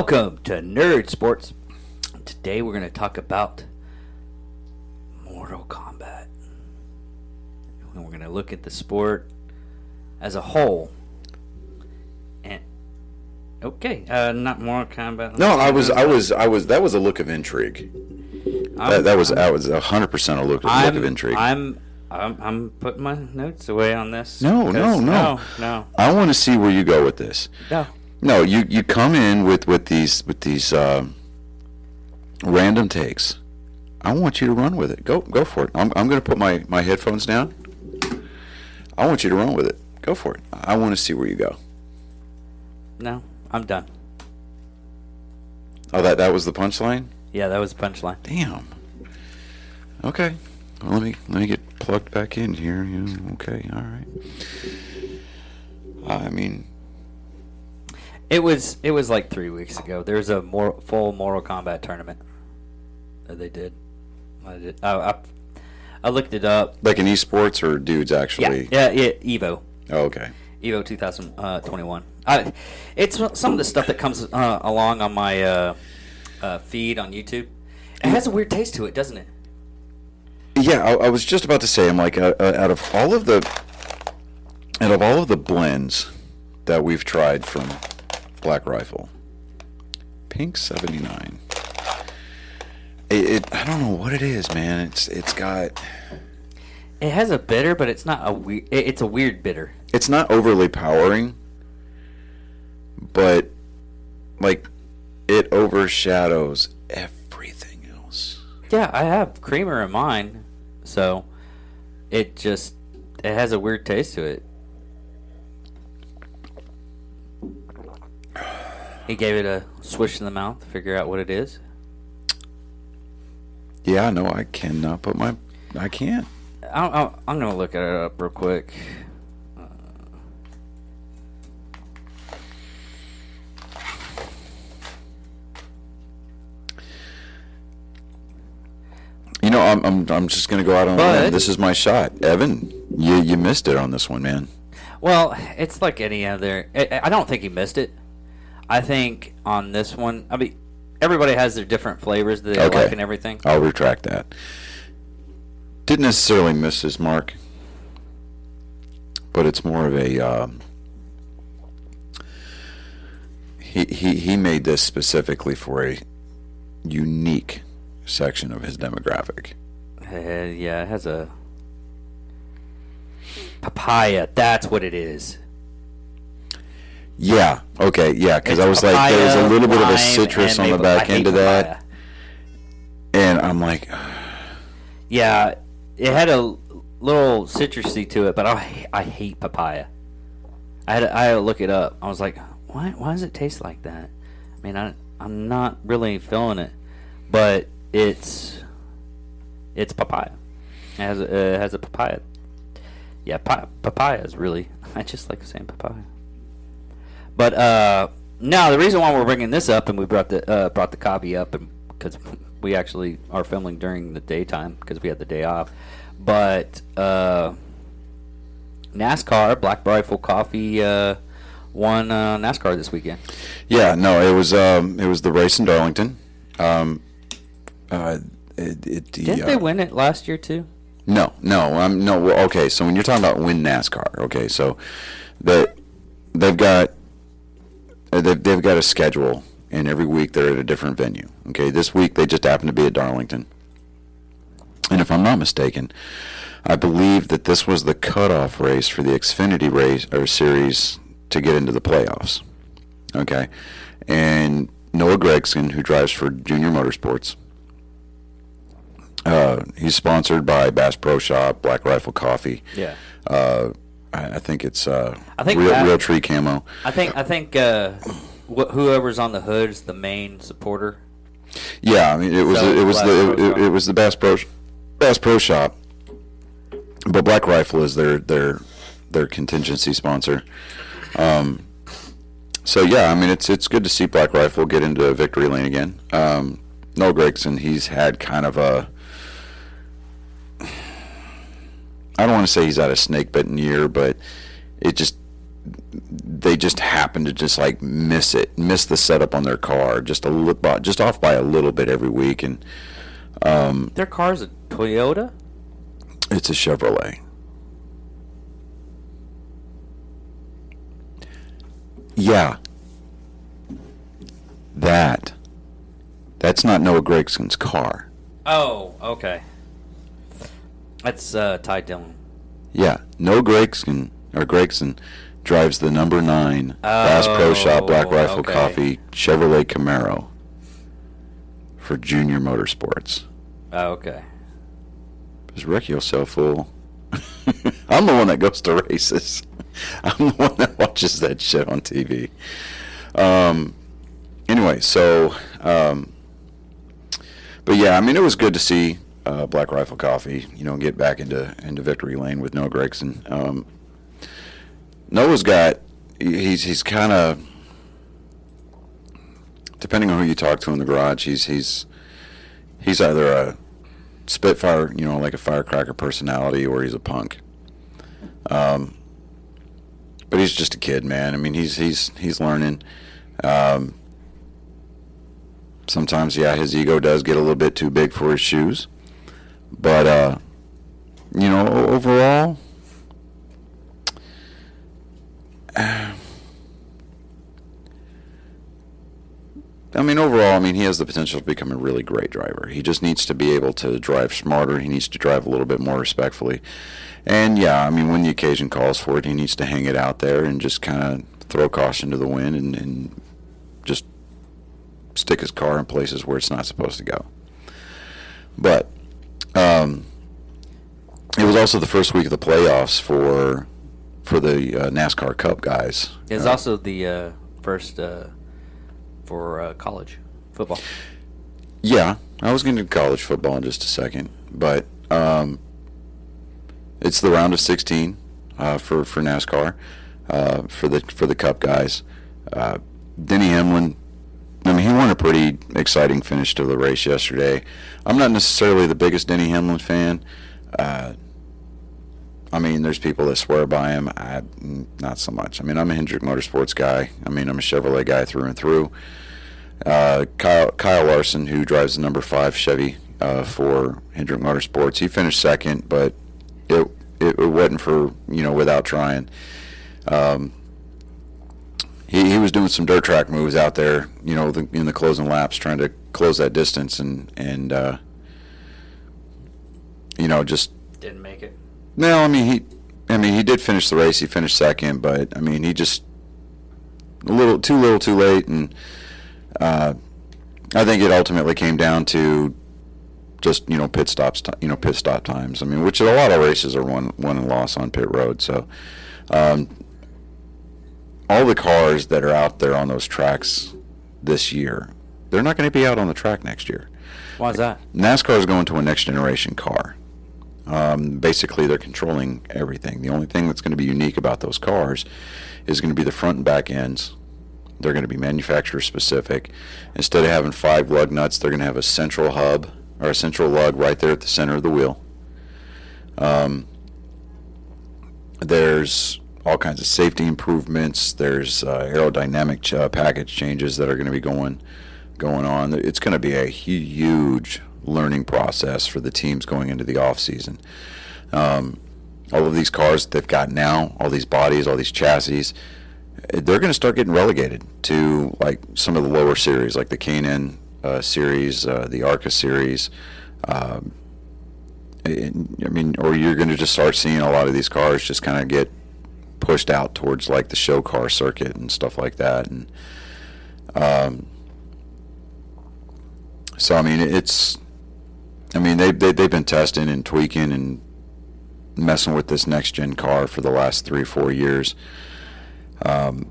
Welcome to Nerd Sports. Today we're going to talk about Mortal Kombat. And we're going to look at the sport as a whole. And okay, uh, not Mortal Kombat. No, I was, I was, I was. That was a look of intrigue. That, that was, that was hundred percent a look, look of intrigue. I'm, I'm, I'm putting my notes away on this. no, no, no, no, no, I want to see where you go with this. no. No, you you come in with with these with these um, random takes. I want you to run with it. Go go for it. I'm I'm going to put my my headphones down. I want you to run with it. Go for it. I want to see where you go. No, I'm done. Oh, that that was the punchline. Yeah, that was the punchline. Damn. Okay. Well, let me let me get plugged back in here. Yeah, okay. All right. I mean, It was it was like three weeks ago. There's a more full Mortal Kombat tournament that they did. I did. I, I, I looked it up. like in esports or dudes Yeah, actually. yeah, yeah. Evo, Oh, okay. Evo 2021. I, it's some of the stuff that comes uh, along on my uh, uh, feed on YouTube. It has a weird taste to it, doesn't it? Yeah, I, I was just about to say. I'm like, uh, uh, out of all of the, out of all of the blends that we've tried from Black Rifle, Pink 79. It, it I don't know what it is, man. It's it's got. It has a bitter, but it's not a weird. It's a weird bitter. it's not overly powering, but like it overshadows everything else. Yeah, I have creamer in mine, so it just it has a weird taste to it. He gave it a swish in the mouth to figure out what it is. Yeah, no, I cannot put my, I can't. I, I, I'm gonna look it up real quick. You know, I'm, I'm, I'm just gonna go out on But-. This is my shot, Evan. You, you missed it on this one, man. Well, it's like any other. I, I don't think he missed it. I think on this one, I mean, everybody has their different flavors that they Okay. like and everything. I'll retract that. Didn't necessarily miss his mark, but it's more of a. Um, he, he he made this specifically for a unique section of his demographic. Uh, yeah, it has a papaya. That's what it is. Yeah. Okay. Yeah. Because I was like, there was a little bit of a citrus on the back end of that, papaya. and I'm like, Yeah, it had a little citrusy to it, but I I hate papaya. I had to, I had to look it up. I was like, why why does it taste like that? I mean, I I'm not really feeling it, but it's it's papaya. It has a, it has a papaya. Yeah, pa- papaya is really. I just like saying papaya. But uh, now the reason why we're bringing this up and we brought the uh, brought the copy up and because we actually are filming during the daytime because we had the day off. But uh, NASCAR Black Rifle Coffee uh, won uh, NASCAR this weekend. yeah, no, it was um, it was the race in Darlington. Um, uh, it, it, the, Didn't uh, they win it last year too? No, no, I'm no. Okay, so when you're talking about win NASCAR, okay, so that they've got uh, they've, they've got a schedule, and every week they're at a different venue. Okay, this week they just happen to be at Darlington, and if I'm not mistaken, I believe that this was the cutoff race for the Xfinity race or series to get into the playoffs. Okay, and Noah Gragson, who drives for Junior Motorsports. Uh, he's sponsored by Bass Pro Shop, Black Rifle Coffee. Yeah. Uh, I, I think it's uh, I think real, that- real tree camo. I think I think uh, wh- whoever's on the hood is the main supporter. Yeah, I mean it was So, it was the Pro it, it was the Bass Pro Bass Pro Shop, but Black Rifle is their their their contingency sponsor. Um, so yeah, I mean it's it's good to see Black Rifle get into victory lane again. Um, Noah Gragson, he's had kind of a I don't want to say he's out of snake bitten year, but it just they just happen to just like miss it, miss the setup on their car, just a little, just off by a little bit every week, and um, Their car's a Toyota. it's a Chevrolet. Yeah, that. That's not Noah Gragson's car. Oh, okay. That's uh, Ty Dillon. Yeah, no Gregson or Gregson drives the number nine Bass Pro Shop Black Oh, Rifle okay. Coffee Chevrolet Camaro for Junior Motorsports. Oh, okay. Is Recchio so full? I'm the one that goes to races. I'm the one that watches that shit on TV. Um. Anyway, so, um, but yeah, I mean, it was good to see uh, Black Rifle Coffee, you know, get back into into victory lane with Noah Gragson. Um, Noah's got he's he's kind of depending on who you talk to in the garage, he's he's he's either a spitfire, you know, like a firecracker personality, or he's a punk. Um, but he's just a kid, man. I mean, he's he's he's learning. Um, sometimes, yeah, his ego does get a little bit too big for his shoes, but uh, you know, overall. I mean, overall, I mean, he has the potential to become a really great driver. He just needs to be able to drive smarter. He needs to drive a little bit more respectfully. And yeah, I mean, when the occasion calls for it, he needs to hang it out there and just kind of throw caution to the wind and, and just stick his car in places where it's not supposed to go. But um, it was also the first week of the playoffs for for the uh, NASCAR Cup guys. It's Uh, also the uh, first uh, for uh, college football. Yeah, I was going to college football in just a second, but um, it's the round of 16 uh, for for NASCAR uh, for the for the Cup guys. Uh, Denny Hamlin, I mean, he won a pretty exciting finish to the race yesterday. I'm not necessarily the biggest Denny Hamlin fan. Uh, I mean, there's people that swear by him. I not so much. I mean, I'm a Hendrick Motorsports guy. I mean, I'm a Chevrolet guy through and through. Uh, Kyle, Kyle Larson, who drives the number five Chevy uh, for Hendrick Motorsports, he finished second, but it, it it wasn't for you know without trying. Um, he he was doing some dirt track moves out there, you know, the, in the closing laps, trying to close that distance, and and uh, you know just Didn't make it. no, I mean he, I mean he did finish the race. He finished second, but I mean he just a little too little, too late, and uh, I think it ultimately came down to just you know pit stops, you know pit stop times. I mean, which a lot of races are won won and lost on pit road. So um, all the cars that are out there on those tracks this year, they're not going to be out on the track next year. Why is that? NASCAR is going to a next generation car. Um, basically, they're controlling everything. The only thing that's going to be unique about those cars is going to be the front and back ends. They're going to be manufacturer specific. Instead of having five lug nuts, they're going to have a central hub or a central lug right there at the center of the wheel. Um, there's all kinds of safety improvements. There's uh, aerodynamic ch- uh, package changes that are going to be going going on. It's going to be a huge learning process for the teams going into the off season. Um, all of these cars they've got now, all these bodies, all these chassis, they're going to start getting relegated to like some of the lower series, like the K&N uh, series, uh, the ARCA series. Um, I mean, or you're going to just start seeing a lot of these cars just kind of get pushed out towards like the show car circuit and stuff like that. And um, so, I mean, it's, I mean, they, they they've been testing and tweaking and messing with this next gen car for the last three four years. Um,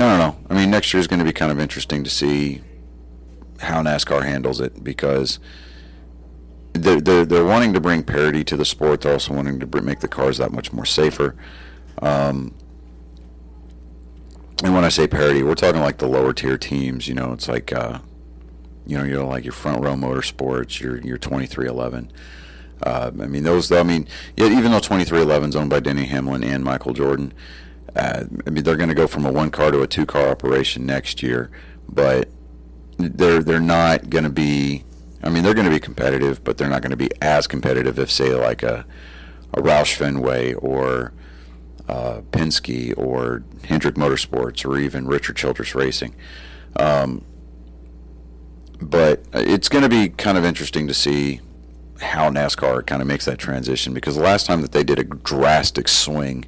I don't know. I mean, next year is going to be kind of interesting to see how NASCAR handles it because they're, they're, they're wanting to bring parity to the sport. They're also wanting to make the cars that much more safer. Um, and when I say parity, we're talking like the lower tier teams. You know, it's like, uh, you know, you're like your front row motorsports, your your 23XI. Uh, I mean, those. I mean, yeah, even though 23XI is owned by Denny Hamlin and Michael Jordan, uh, I mean, they're going to go from a one car to a two car operation next year, but they're they're not going to be. I mean, they're going to be competitive, but they're not going to be as competitive if, say, like a a Roush Fenway or uh, Penske or Hendrick Motorsports or even Richard Childress Racing. Um, but it's going to be kind of interesting to see how NASCAR kind of makes that transition because the last time that they did a drastic swing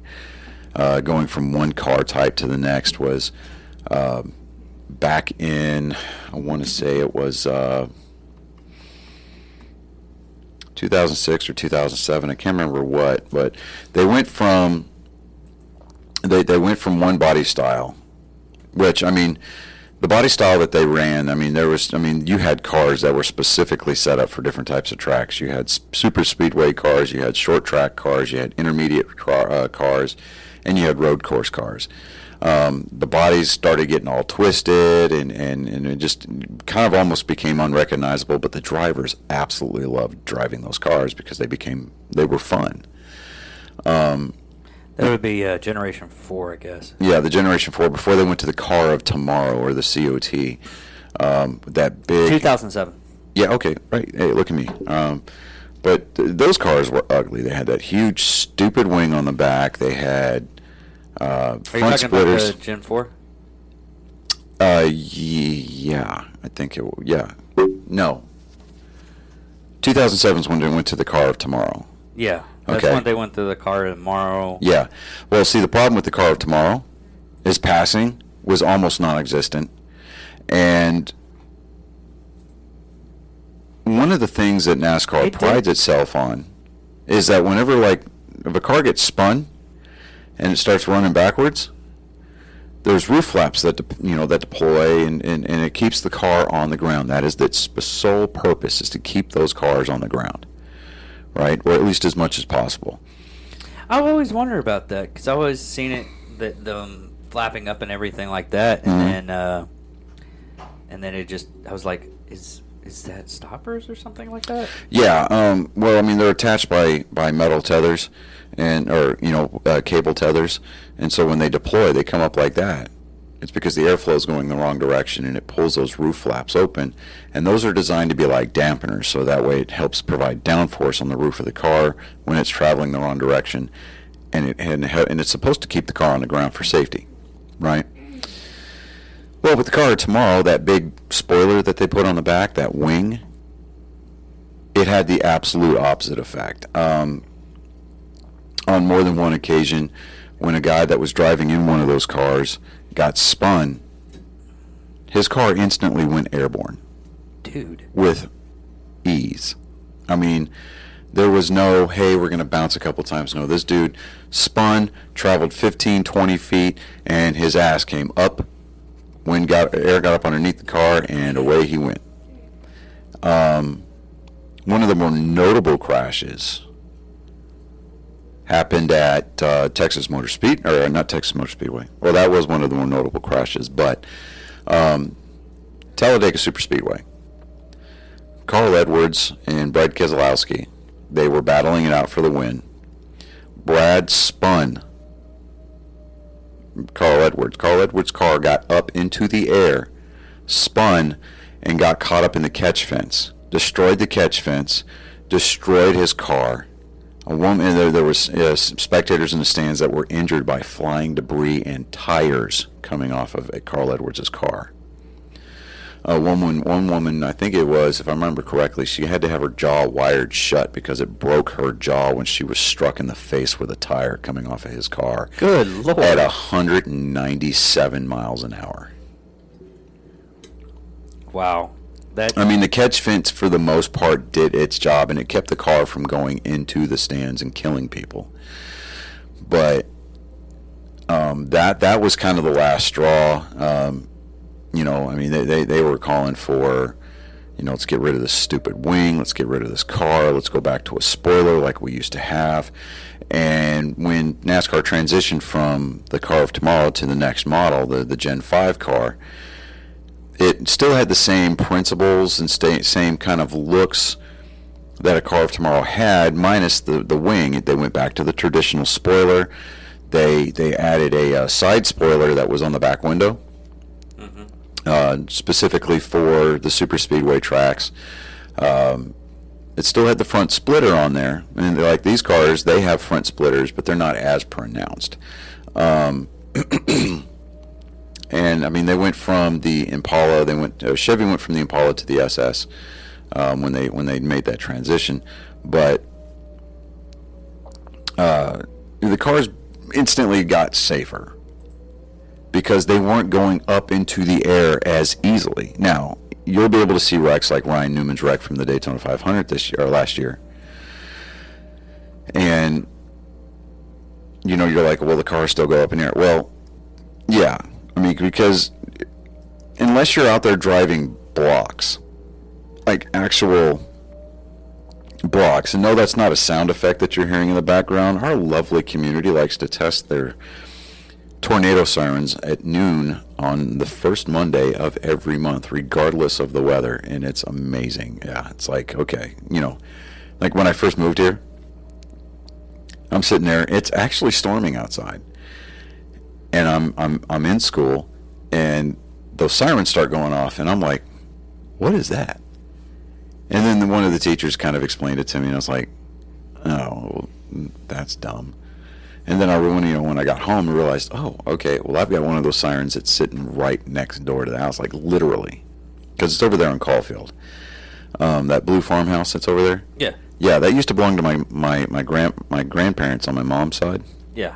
uh, going from one car type to the next was uh, back in, I want to say it was uh, 2006 or 2007. I can't remember what, but they went from they, they went from one body style, which I mean, the body style that they ran. I mean, there was I mean, you had cars that were specifically set up for different types of tracks. You had super speedway cars, you had short track cars, you had intermediate car, uh, cars, and you had road course cars. Um, the bodies started getting all twisted and, and, and it just kind of almost became unrecognizable but the drivers absolutely loved driving those cars because they became they were fun um, that would be uh, Generation 4, I guess. Yeah, the Generation 4 before they went to the Car of Tomorrow or the COT. Um, that big. 2007. Yeah, okay, right. Hey, look at me. Um, but th- those cars were ugly. They had that huge, stupid wing on the back. They had uh, Are you talking splitters. about the Gen 4? Uh, yeah, I think it. Yeah, no. 2007 is when they went to the Car of Tomorrow. Yeah. That's okay. when they went to the car of tomorrow. Yeah. Well, see, the problem with the car of tomorrow is passing was almost non-existent, and one of the things that NASCAR it prides did. itself on is that whenever like if a car gets spun and it starts running backwards, there's roof flaps that you know that deploy and, and, and it keeps the car on the ground. That is its sole purpose is to keep those cars on the ground right? Or at least as much as possible. I've always wondered about that because I've always seen it that them flapping up and everything like that, and mm-hmm. then uh, and then it just I was like, is is that stoppers or something like that? Yeah. Um, well, I mean, they're attached by by metal tethers and or you know uh, cable tethers, and so when they deploy, they come up like that. It's because the airflow is going the wrong direction and it pulls those roof flaps open. And those are designed to be like dampeners, so that way it helps provide downforce on the roof of the car when it's traveling the wrong direction. And, it, and, and it's supposed to keep the car on the ground for safety, right? Well, with the car tomorrow, that big spoiler that they put on the back, that wing, it had the absolute opposite effect. Um, on more than one occasion, when a guy that was driving in one of those cars got spun, his car instantly went airborne. Dude. With ease. I mean, there was no, hey, we're going to bounce a couple times. No, this dude spun, traveled 15, 20 feet, and his ass came up. Wind got air got up underneath the car, and away he went. Um, one of the more notable crashes happened at uh, Texas Motor Speed, or not Texas Motor Speedway. Well, that was one of the more notable crashes, but um, Talladega Super Speedway. Carl Edwards and Brad Keselowski, they were battling it out for the win. Brad spun Carl Edwards. Carl Edwards' car got up into the air, spun, and got caught up in the catch fence. Destroyed the catch fence, destroyed his car a woman there, there was uh, spectators in the stands that were injured by flying debris and tires coming off of Carl Edwards' car. A woman, one woman, I think it was, if I remember correctly, she had to have her jaw wired shut because it broke her jaw when she was struck in the face with a tire coming off of his car. Good lord! At 197 miles an hour. Wow. That I mean, the catch fence for the most part did its job, and it kept the car from going into the stands and killing people. But um, that that was kind of the last straw. Um, you know, I mean, they, they, they were calling for, you know, let's get rid of this stupid wing, let's get rid of this car, let's go back to a spoiler like we used to have. And when NASCAR transitioned from the car of tomorrow to the next model, the, the Gen 5 car, it still had the same principles and sta- same kind of looks that a car of tomorrow had, minus the the wing. They went back to the traditional spoiler. They they added a, uh side spoiler that was on the back window, uh, specifically for the super speedway tracks. Um, it still had the front splitter on there, and like these cars, they have front splitters, but they're not as pronounced. Um, and I mean, they went from the Impala, they went uh, Chevy went from the Impala to the SS um, when they when they made that transition, but uh, the cars instantly got safer because they weren't going up into the air as easily. Now you'll be able to see wrecks like Ryan Newman's wreck from the Daytona 500 this year or last year, and you know you're like, well, the cars still go up in the air. Well, yeah, I mean because unless you're out there driving blocks, like actual blocks, and no, that's not a sound effect that you're hearing in the background. Our lovely community likes to test their tornado sirens at noon on the first Monday of every month, regardless of the weather, and it's amazing. Yeah, it's like okay, you know, like when I first moved here, I'm sitting there. It's actually storming outside, and I'm I'm I'm in school, and those sirens start going off, and I'm like, what is that? And then one of the teachers kind of explained it to me, and I was like, oh, that's dumb. And then I, when you know, when I got home, I realized, oh, okay, well, I've got one of those sirens that's sitting right next door to the house, like literally, because it's over there on Caulfield. Um, that blue farmhouse that's over there. Yeah. Yeah, that used to belong to my my my grand my grandparents on my mom's side. Yeah.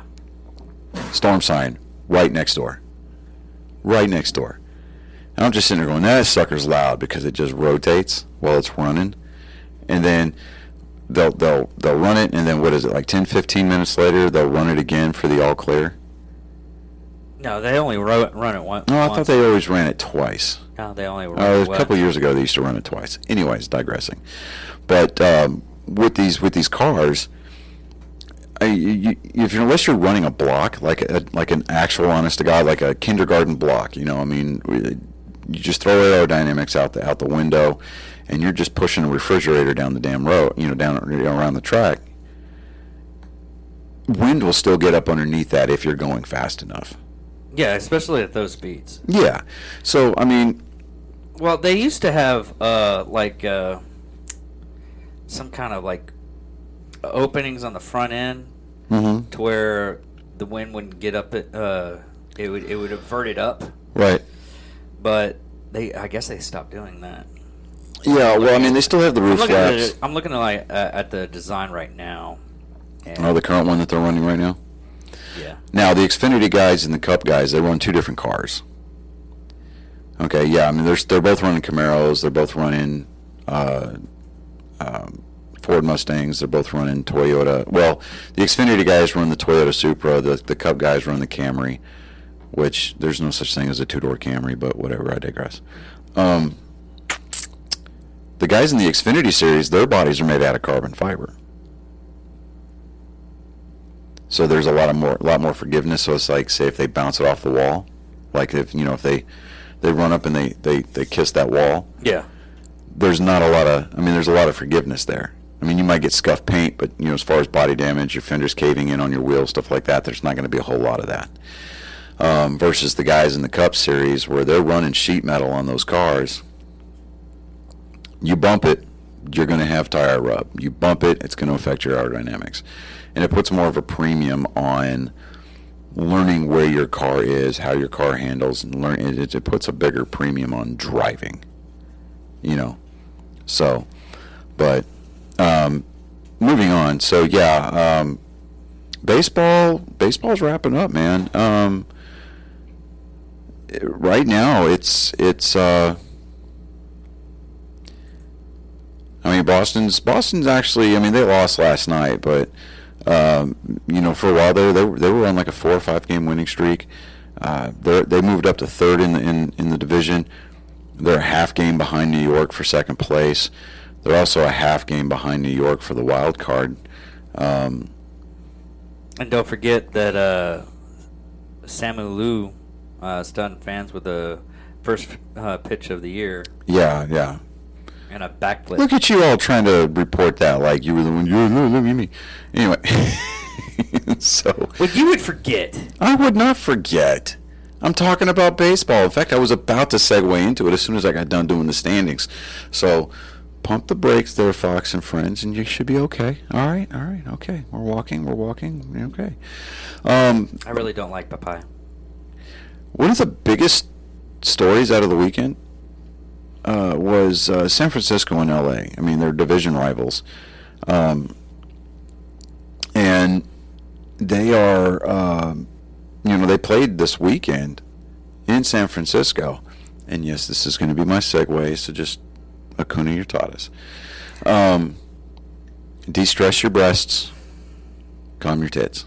Storm sign right next door. Right next door. And I'm just sitting there going, that sucker's loud because it just rotates while it's running. And then they'll they'll they'll run it and then what is it, like 10, 15 minutes later they'll run it again for the all clear. No, they only ro- run it once. No, I once. thought they always ran it twice. No, they only run Uh, it a couple of years ago, they used to run it twice. Anyways, digressing. But um, with these with these cars, I, you, if you're, unless you're running a block like a, like an actual honest to god like a kindergarten block, you know, I mean, you just throw aerodynamics out the out the window, and you're just pushing a refrigerator down the damn road, you know, down you know, around the track. Wind will still get up underneath that if you're going fast enough. Yeah, especially at those speeds. Yeah. So I mean, Well, they used to have uh like uh some kind of like openings on the front end mhm, to where the wind wouldn't get up it uh it would it would avert it up, right. but they I guess they stopped doing that. Yeah, well, I mean, they still have the I'm roof at, flaps. I'm looking at like uh, at the design right now. And, Oh, the current one that they're running right now. yeah. Now, the Xfinity guys and the Cup guys, they run two different cars. Okay, yeah, I mean, they're they're both running Camaros. They're both running uh, um, Ford Mustangs. They're both running Toyota. Well, the Xfinity guys run the Toyota Supra. The the Cup guys run the Camry, which there's no such thing as a two door Camry, but whatever. I digress. Um, the guys in the Xfinity series, their bodies are made out of carbon fiber. So there's a lot of more, a lot more forgiveness. So it's like, say, if they bounce it off the wall, like if you know, if they they run up and they they they kiss that wall, Yeah. there's not a lot of. I mean, there's a lot of forgiveness there. I mean, you might get scuff paint, but you know, as far as body damage, your fenders caving in on your wheels, stuff like that, there's not going to be a whole lot of that. Um, versus the guys in the Cup Series where they're running sheet metal on those cars. You bump it, you're going to have tire rub. You bump it, it's going to affect your aerodynamics, and it puts more of a premium on learning where your car is, how your car handles, and learn. It, it puts a bigger premium on driving. You know, so, but um, moving on. So yeah, um, baseball. Baseball's wrapping up, man. Um, right now, it's it's. Uh, I mean, Boston's Boston's actually. I mean, they lost last night, but um, you know, for a while there, they were, they were on like a four or five game winning streak. Uh, they moved up to third in the in, in the division. They're a half game behind New York for second place. They're also a half game behind New York for the wild card. Um, And don't forget that uh, Simu Liu uh, stunned fans with the first uh, pitch of the year. yeah, yeah. And a backflip. Look at you all trying to report that like you were the one. You look at me. Anyway, so Well, you would forget. I would not forget. I'm talking about baseball. In fact, I was about to segue into it as soon as I got done doing the standings. So, pump the brakes there, Fox and friends, and you should be okay. All right, all right, okay. We're walking, we're walking. Okay. Um, I really don't like papaya. one of the biggest stories out of the weekend uh, was uh, San Francisco and LA. I mean, they're division rivals. Um, and they are, um, you know, they played this weekend in San Francisco. And yes, this is going to be my segue, so just Acuna your tatas. Um, de-stress your breasts, calm your tits.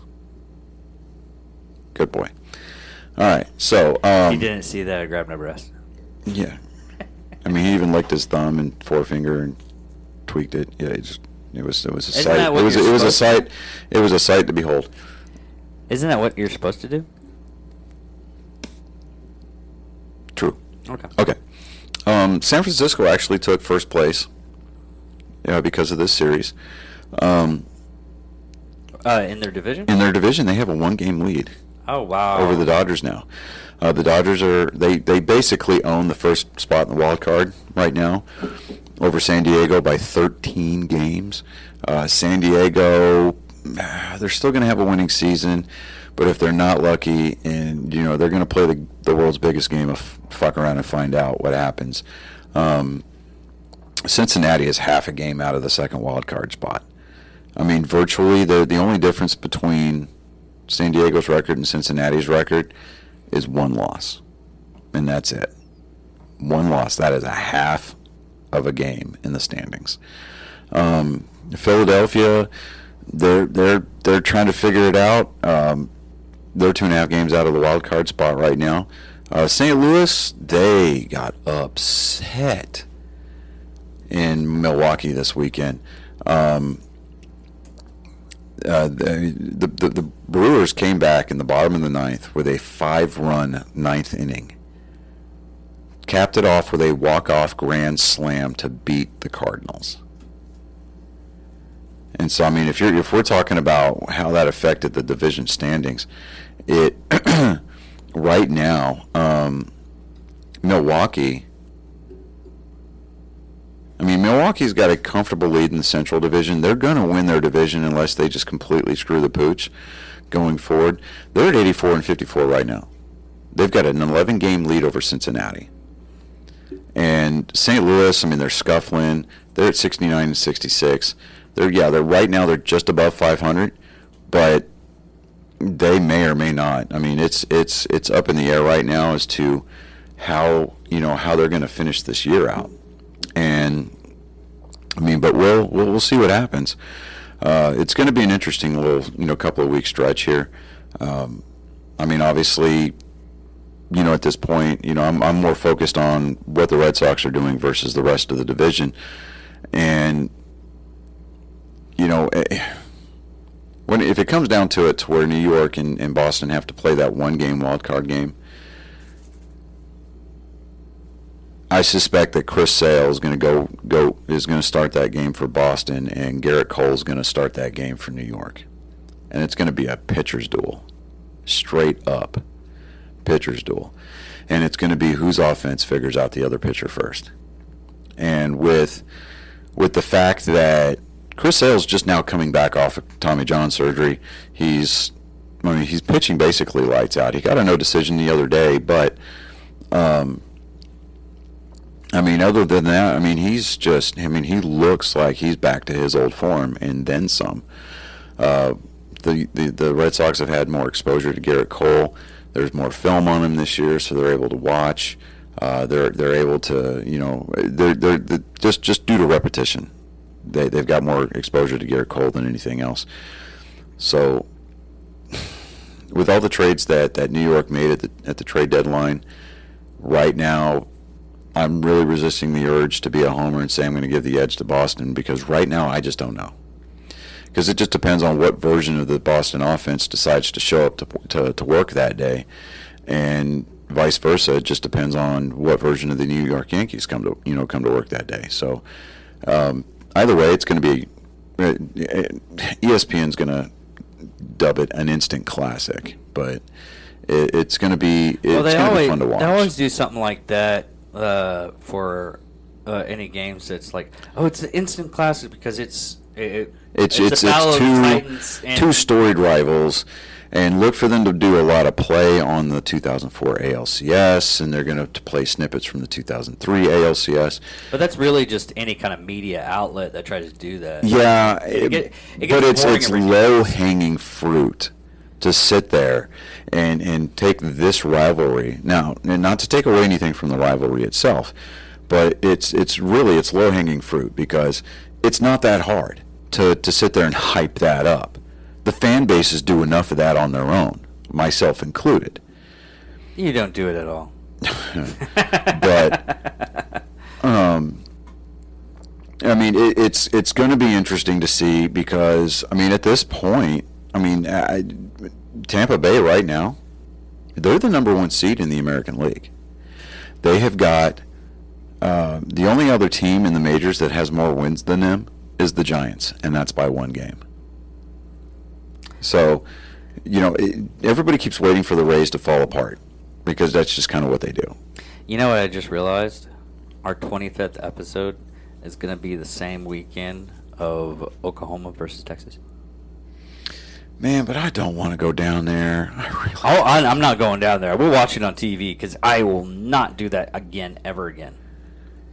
Good boy. All right, so um, he didn't see that I grabbed my breast. yeah. I mean, he even licked his thumb and forefinger and tweaked it. Yeah, it, just, it was it was a Isn't sight. It was it was a sight. It was a sight to behold. Isn't that what you're supposed to do? True. Okay. Okay. Um, San Francisco actually took first place. Yeah, because of this series. Um, Uh, in their division? in their division, they have a one-game lead oh wow. over the Dodgers now. Uh, the Dodgers are they they basically own the first spot in the wild card right now over San Diego by 13 games. Uh, San Diego, ah, they're still going to have a winning season, but if they're not lucky, and you know they're going to play the the world's biggest game of fuck around and find out what happens. Um, Cincinnati is half a game out of the second wild card spot. I mean, virtually the the only difference between San Diego's record and Cincinnati's record is one loss, and that's it. One loss. That is a half of a game in the standings. Um, Philadelphia, they're they're they're trying to figure it out. Um, they're two and a half games out of the wild card spot right now. Uh, St. Louis, they got upset in Milwaukee this weekend. Um, uh, the, the, the Brewers came back in the bottom of the ninth with a five-run ninth inning. Capped it off with a walk-off grand slam to beat the Cardinals. And so, I mean, if you're if we're talking about how that affected the division standings, it right now, um, Milwaukee. I mean, Milwaukee's got a comfortable lead in the Central Division. They're going to win their division unless they just completely screw the pooch going forward. They're at 84 and 54 right now. They've got an 11 game lead over Cincinnati. And St. Louis, I mean, they're scuffling. They're at 69 and 66. They're yeah, they're right now they're just above 500, but they may or may not. I mean, it's it's it's up in the air right now as to how you know how they're going to finish this year out. And I mean, but we'll we'll, we'll see what happens. Uh, it's going to be an interesting little you know couple of week stretch here. Um, I mean, obviously, you know, at this point, you know, I'm I'm more focused on what the Red Sox are doing versus the rest of the division, and you know. Eh, when if it comes down to it, to where New York and, and Boston have to play that one game wild card game, I suspect that Chris Sale is going to go go is going to start that game for Boston, and Gerrit Cole is going to start that game for New York, and it's going to be a pitcher's duel, straight up, pitcher's duel, and it's going to be whose offense figures out the other pitcher first, and with with the fact that Chris Sale's just now coming back off of Tommy John surgery. He's, I mean, he's pitching basically lights out. He got a no decision the other day, but, um, I mean, other than that, I mean, he's just, I mean, he looks like he's back to his old form and then some. Uh, the, the the Red Sox have had more exposure to Gerrit Cole. There's more film on him this year, so they're able to watch. Uh, they're they're able to, you know, they're, they're, they're just just due to repetition they they've got more exposure to Gerrit Cole than anything else. So, with all the trades that, that New York made at the at the trade deadline, right now, I'm really resisting the urge to be a homer and say I'm going to give the edge to Boston because right now I just don't know. Because it just depends on what version of the Boston offense decides to show up to to, to work that day, and vice versa. It just depends on what version of the New York Yankees come to you know come to work that day. So um, either way, it's going to be uh, ESPN's going to dub it an instant classic, but it, it's going to be it's well, going to always be fun to watch. they always do something like that uh, for uh, any games. That's like, oh, it's an instant classic because it's it, It's a it's it's two two storied rivals, and look for them to do a lot of play on the 2004 ALCS, and they're going to play snippets from the 2003 ALCS. But that's really just any kind of media outlet that tries to do that. Yeah, It get- it but it's it's low hanging fruit to sit there and and take this rivalry now, and not to take away anything from the rivalry itself, but it's it's really it's low hanging fruit because it's not that hard to to sit there and hype that up. The fan bases do enough of that on their own, myself included. You don't do it at all. but um, I mean, it, it's it's going to be interesting to see because I mean, at this point, I mean, I, Tampa Bay right now, they're the number one seed in the American League. They have got uh, the only other team in the majors that has more wins than them is the Giants, and that's by one game. So, you know, it, everybody keeps waiting for the Rays to fall apart because that's just kind of what they do. You know what I just realized? Our 25th episode is going to be the same weekend of Oklahoma versus Texas. Man, but I don't want to go down there. I really. Oh, I, I'm not going down there. We'll watch it on TV because I will not do that again, ever again.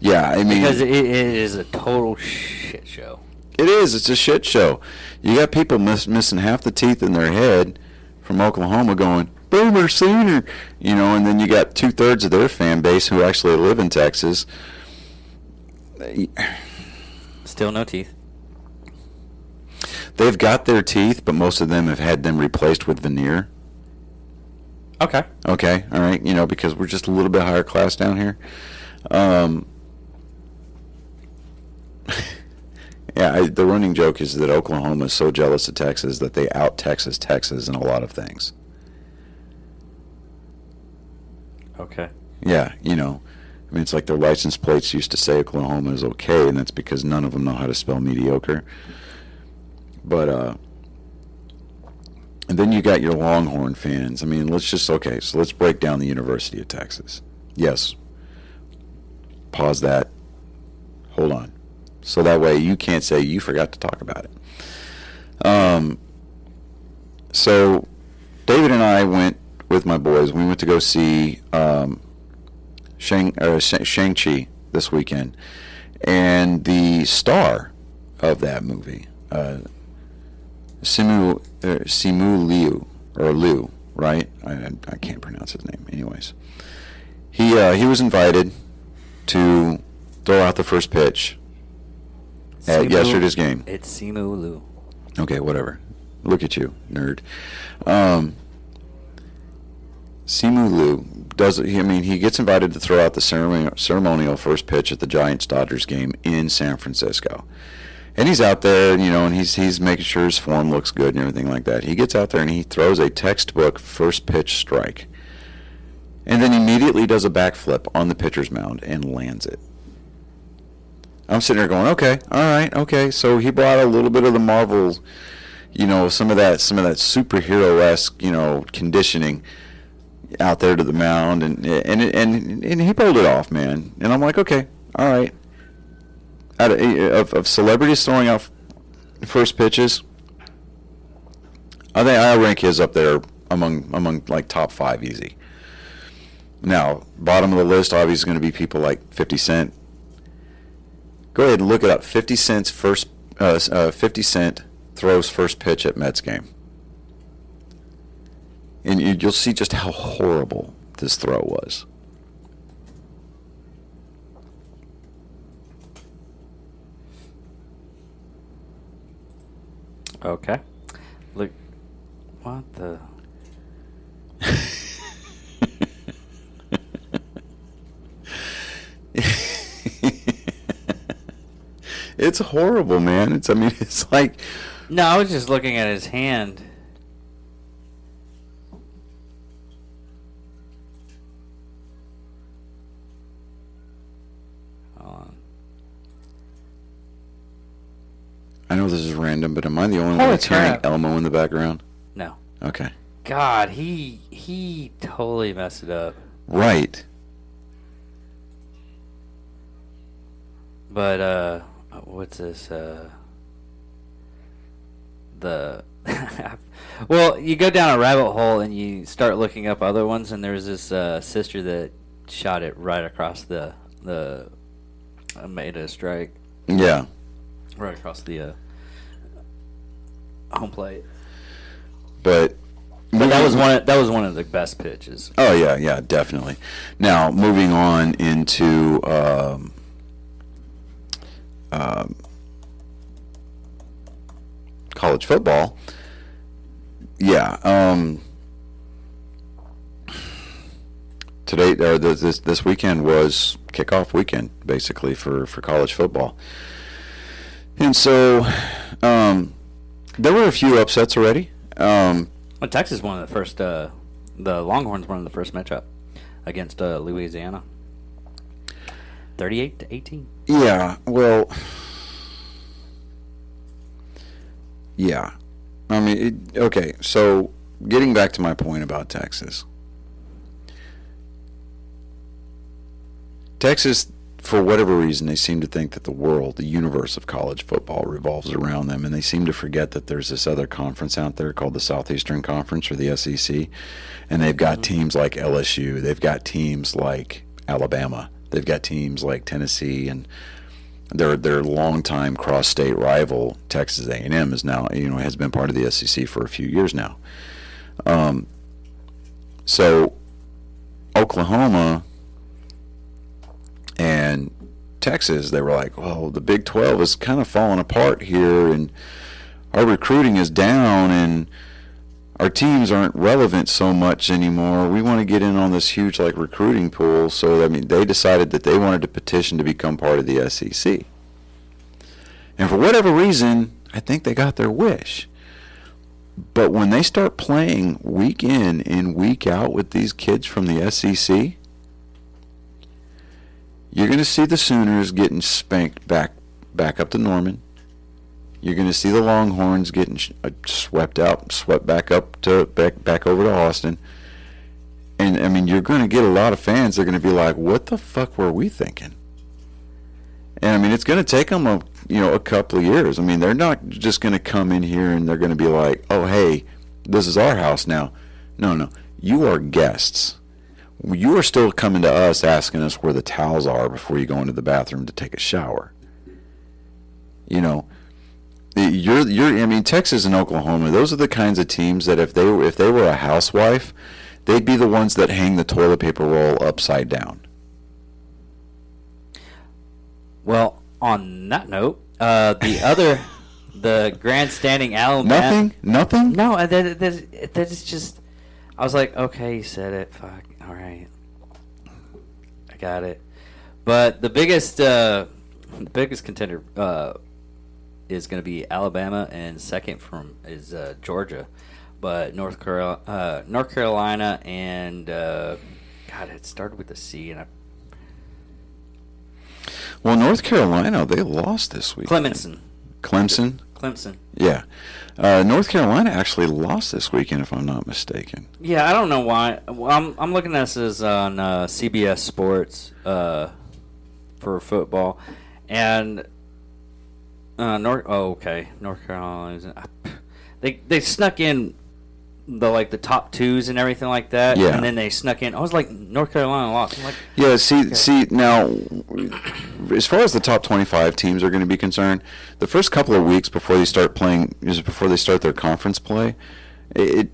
Yeah, I mean, Because it, it is a total shit show. It is. It's a shit show. You got people miss, missing half the teeth in their head from Oklahoma going, Boomer Sooner, you know, and then you got two thirds of their fan base who actually live in Texas. Still no teeth. They've got their teeth, but most of them have had them replaced with veneer. Okay. Okay, all right, you know, because we're just a little bit higher class down here. Um, yeah, I, the running joke is that Oklahoma is so jealous of Texas that they out Texas Texas in a lot of things. Okay. Yeah, you know, I mean, it's like their license plates used to say Oklahoma is okay, and that's because none of them know how to spell mediocre. But uh, and then you got your Longhorn fans. I mean, let's just okay. So let's break down the University of Texas. Yes. Pause that. Hold on. So that way you can't say you forgot to talk about it. Um. So, David and I went with my boys. We went to go see um, Shang uh, Shang Chi this weekend, and the star of that movie, uh, Simu uh, Simu Liu or Liu, right? I, I I can't pronounce his name. Anyways, he uh, he was invited to throw out the first pitch at Simu- yesterday's game. It's Simu Lu. Okay, whatever. Look at you, nerd. Um, Simu Liu does. I mean, he gets invited to throw out the ceremonial, ceremonial first pitch at the Giants Dodgers game in San Francisco, and he's out there, you know, and he's he's making sure his form looks good and everything like that. He gets out there and he throws a textbook first pitch strike, and then immediately does a backflip on the pitcher's mound and lands it. I'm sitting there going, okay, all right, okay. So he brought a little bit of the Marvel, you know, some of that, some of that superhero esque, you know, conditioning out there to the mound, and and and and he pulled it off, man. And I'm like, okay, all right. Out of, of, celebrities throwing out first pitches, I think I rank his up there among among like top five easy. Now, bottom of the list obviously is going to be people like 50 Cent, Go ahead and look it up. 50 Cent's first, uh, uh, 50 Cent throws first pitch at Mets game. And you, you'll see just how horrible this throw was. Okay. Look. What the? it's horrible, man. It's I mean, it's like. No, I was just looking at his hand. I know this is random, but am I the only Holy one hearing Elmo in the background? No. Okay. God, he he totally messed it up. Right. But uh what's this? Uh, the well, you go down a rabbit hole and you start looking up other ones, and there's this uh, sister that shot it right across the the uh, made a strike Yeah. right across the uh, home plate. But But that was one. Of, that was one of the best pitches. Oh yeah, yeah, definitely. Now moving on into um, um, college football. Yeah. Um, today or this this- weekend was kickoff weekend basically for for college football, and so um, there were a few upsets already. Um, Well, Texas won the first. Uh, the Longhorns won the first matchup against uh, Louisiana. Thirty-eight to eighteen. Yeah, well, yeah. I mean, it, okay, so getting back to my point about Texas. Texas, for whatever reason, they seem to think that the world, the universe of college football revolves around them, and they seem to forget that there's this other conference out there called the Southeastern Conference or the SEC, and they've got mm-hmm. teams like LSU, they've got teams like Alabama, they've got teams like Tennessee, and their their longtime cross-state rival Texas A&M is now you know has been part of the SEC for a few years now. Um, so Oklahoma and Texas, they were like, well, the Big 12 is kind of falling apart here, and our recruiting is down, and our teams aren't relevant so much anymore. We want to get in on this huge like recruiting pool. So I mean, they decided that they wanted to petition to become part of the SEC. And for whatever reason, I think they got their wish. But when they start playing week in and week out with these kids from the SEC, you're going to see the Sooners getting spanked back back up to Norman. You're going to see the Longhorns getting uh, swept out, swept back up to back back over to Austin. And I mean, you're going to get a lot of fans. They're going to be like, "What the fuck were we thinking?" And I mean, it's going to take them a you know a couple of years. I mean, they're not just going to come in here and they're going to be like, "Oh, hey, this is our house now." No, no, you are guests. You are still coming to us asking us where the towels are before you go into the bathroom to take a shower. You know, you're you're. I mean, Texas and Oklahoma. Those are the kinds of teams that if they were if they were a housewife, they'd be the ones that hang the toilet paper roll upside down. Well, on that note, uh, the other, the grandstanding Alabama. Nothing. Nothing. No, uh, that, that, that is just. I was like, okay, you said it. Fuck. All right. I got it. But the biggest, uh, the biggest contender uh, is going to be Alabama, and second from is uh, Georgia. But North Carolina, uh, North Carolina, and uh, God, it started with a C, and I, Well, North Carolina they lost this week. Clemson, Clemson. Clemson. Yeah. Uh, North Carolina actually lost this weekend, if I'm not mistaken. Yeah, I don't know why. Well, I'm I'm looking at this as on uh, CBS Sports uh, for football, and uh, North. Oh, okay, North Carolina. Is, They they snuck in the like the top twos and everything like that. Yeah. and then they snuck in. I was like, North Carolina lost. I'm like, Yeah, see, see now, as far as the top 25 teams are going to be concerned, the first couple of weeks before they start playing, just before they start their conference play, it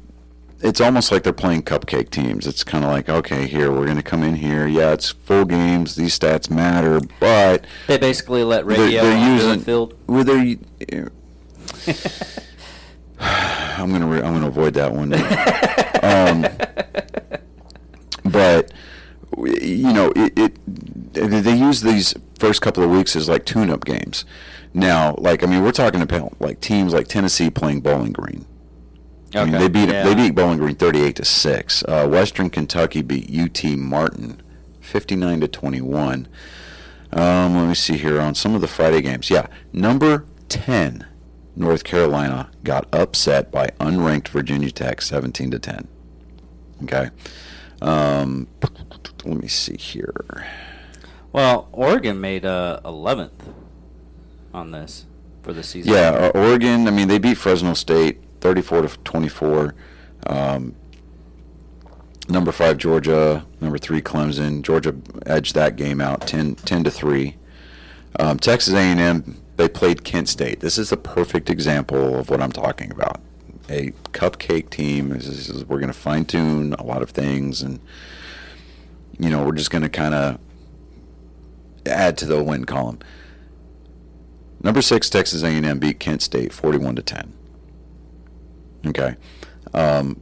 it's almost like they're playing cupcake teams. It's kind of like, okay, here we're going to come in here. Yeah, it's full games. These stats matter, but they basically let they're, radio they're using the field. Well, they're. I'm gonna re- I'm gonna avoid that one. um, but you know, it, it they use these first couple of weeks as like tune-up games. Now, like I mean, we're talking about like teams like Tennessee playing Bowling Green. I mean, they beat yeah. they beat Bowling Green 38 to six. Uh, Western Kentucky beat UT Martin 59 to 21. Um, let me see here on some of the Friday games. Yeah, number 10 North Carolina got upset by unranked Virginia Tech 17 to 10. Okay. Um, let me see here. Well, Oregon made uh, 11th on this for the season. Yeah, uh, Oregon. I mean, they beat Fresno State 34 to 24. Um, number five Georgia, number three Clemson. Georgia edged that game out 10, 10 to three. Um, Texas A&M they played Kent State. This is a perfect example of what I'm talking about. A cupcake team. This is, we're going to fine tune a lot of things, and you know we're just going to kind of add to the win column. Number six Texas A&M beat Kent State 41 to 10. Okay, um,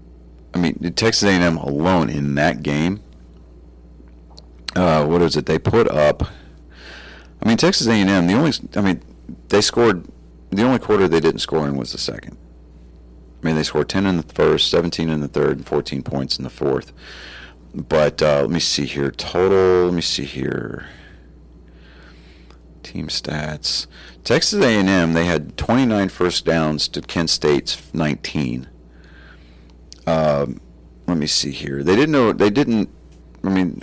I mean Texas A&M alone in that game. Uh, what is it? They put up. I mean Texas A&M. The only. I mean they scored. The only quarter they didn't score in was the second. I mean, they scored 10 in the first, 17 in the third, and 14 points in the fourth. But uh, let me see here. Total. Let me see here. Team stats. Texas A&M. They had 29 first downs to Kent State's 19. Um, let me see here. They didn't know. They didn't. I mean,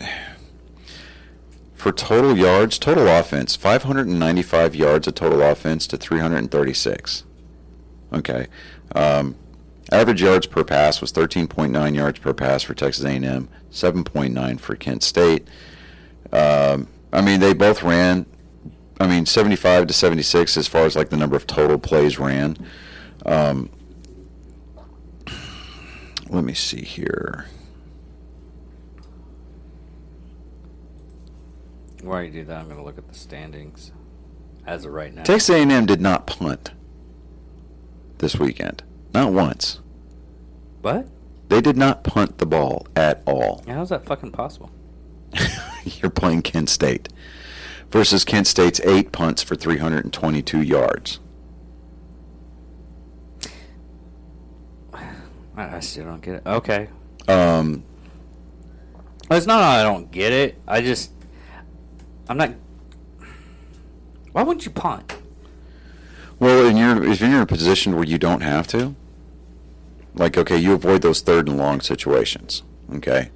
for total yards, total offense, 595 yards of total offense to 336. Okay. Um, average yards per pass was 13.9 yards per pass for Texas A&M, 7.9 for Kent State. Um, I mean, they both ran. I mean, 75 to 76 as far as like the number of total plays ran. Um, let me see here. While you do that, I'm going to look at the standings as of right now. Texas A&M did not punt this weekend, not once. What? They did not punt the ball at all. How's that fucking possible? You're playing Kent State versus Kent State's eight punts for 322 yards. I, still don't get it. Okay. Um, It's not I don't get it. I just I'm not. Why wouldn't you punt? well, and you're if you're in a position where you don't have to, like okay, you avoid those third and long situations. Okay,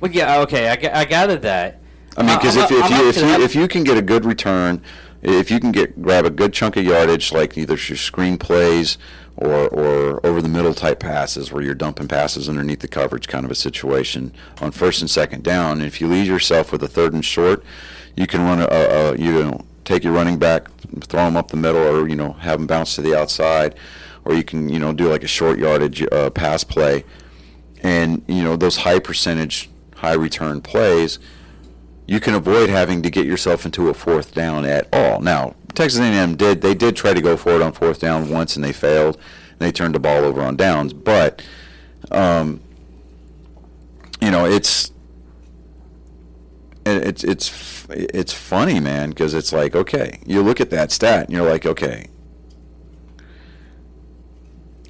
Well, yeah, okay, I, I gathered that. I mean, because if, if you if you if you can get a good return, if you can get grab a good chunk of yardage, like either your screen plays or or over the middle type passes, where you're dumping passes underneath the coverage, kind of a situation on first and second down. And if you leave yourself with a third and short, you can run a, a, a you know take your running back, throw them up the middle, or you know have them bounce to the outside, or you can you know do like a short yardage uh, pass play, and you know those high percentage, high return plays you can avoid having to get yourself into a fourth down at all. Now, Texas A&M did they did try to go for it on fourth down once and they failed. And they turned the ball over on downs, but um, you know it's it's it's it's funny, man, because it's like okay, you look at that stat and you're like, okay,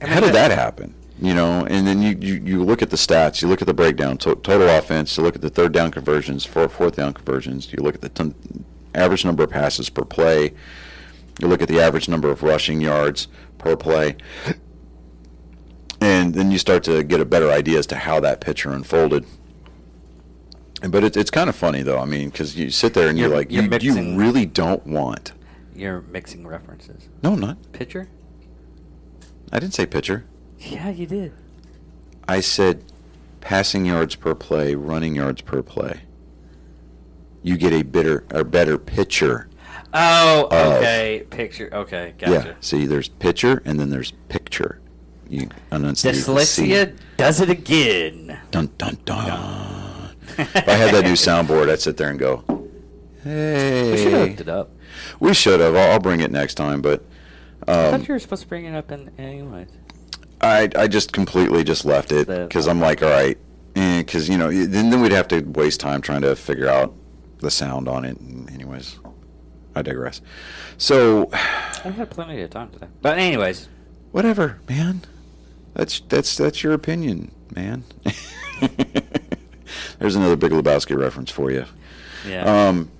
how did that happen? You know, and then you, you, you look at the stats, you look at the breakdown, to, total offense, you look at the third down conversions, four, fourth down conversions, you look at the ton, average number of passes per play, you look at the average number of rushing yards per play, and then you start to get a better idea as to how that picture unfolded. And- But it, it's kind of funny though. I mean, because you sit there and you're, You're- like, you're you, you really don't want. You're mixing references. No, I'm not. Pitcher? I didn't say pitcher. Yeah, you did. I said passing yards per play, running yards per play. You get a better a better pitcher. Oh, Of- okay. Picture. Okay, gotcha. Yeah. See, there's pitcher and then there's picture. You enunciate the C. Dyslexia does it again. Dun dun dun. if I had that new soundboard, I'd sit there and go, "Hey." We should have hooked it up. We should have. I'll, I'll bring it next time, but I um, thought you were supposed to bring it up in anyways. I I just completely just left it because I'm like, all right, because you know, then then we'd have to waste time trying to figure out the sound on it. And anyways, I digress. So, I had plenty of time today. But anyways, whatever, man. That's that's that's your opinion, man. There's another Big Lebowski reference for you. yeah. Um,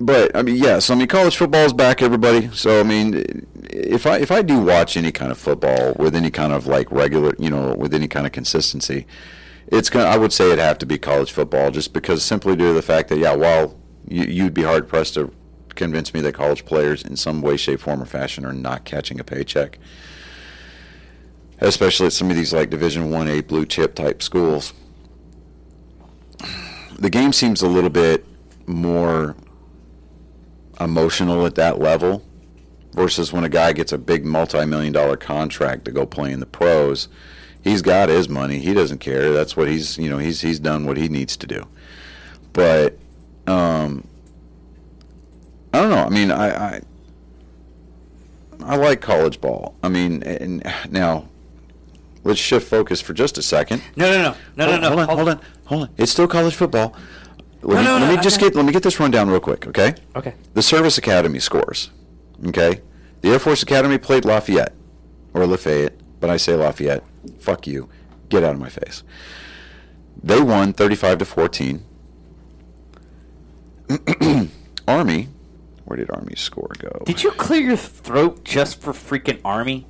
but I mean, yes. I mean, college football is back, everybody. So I mean, if I if I do watch any kind of football with any kind of like regular, you know, with any kind of consistency, it's gonna. I would say it'd have to be college football, just because simply due to the fact that yeah, while you, you'd be hard pressed to convince me that college players in some way, shape, form, or fashion are not catching a paycheck, especially at some of these like Division One A blue chip type schools. The game seems a little bit more emotional at that level versus when a guy gets a big multi-million dollar contract to go play in the pros he's got his money. He doesn't care. That's what he's you know he's he's done what he needs to do. But um i don't know. I mean i i, I like college ball. I mean and now let's shift focus for just a second. No, no, no, no, no, no. hold on hold on. Hold on. It's still college football let No, me, no, let no, me just okay. get let me get this rundown real quick okay Okay. the Service Academy scores. Okay, the Air Force Academy played Lafayette or Lafayette, but I say Lafayette. Fuck you. Get out of my face. They won 35 to 14. Army, where did Army's score go? Did you clear your throat just for freaking Army?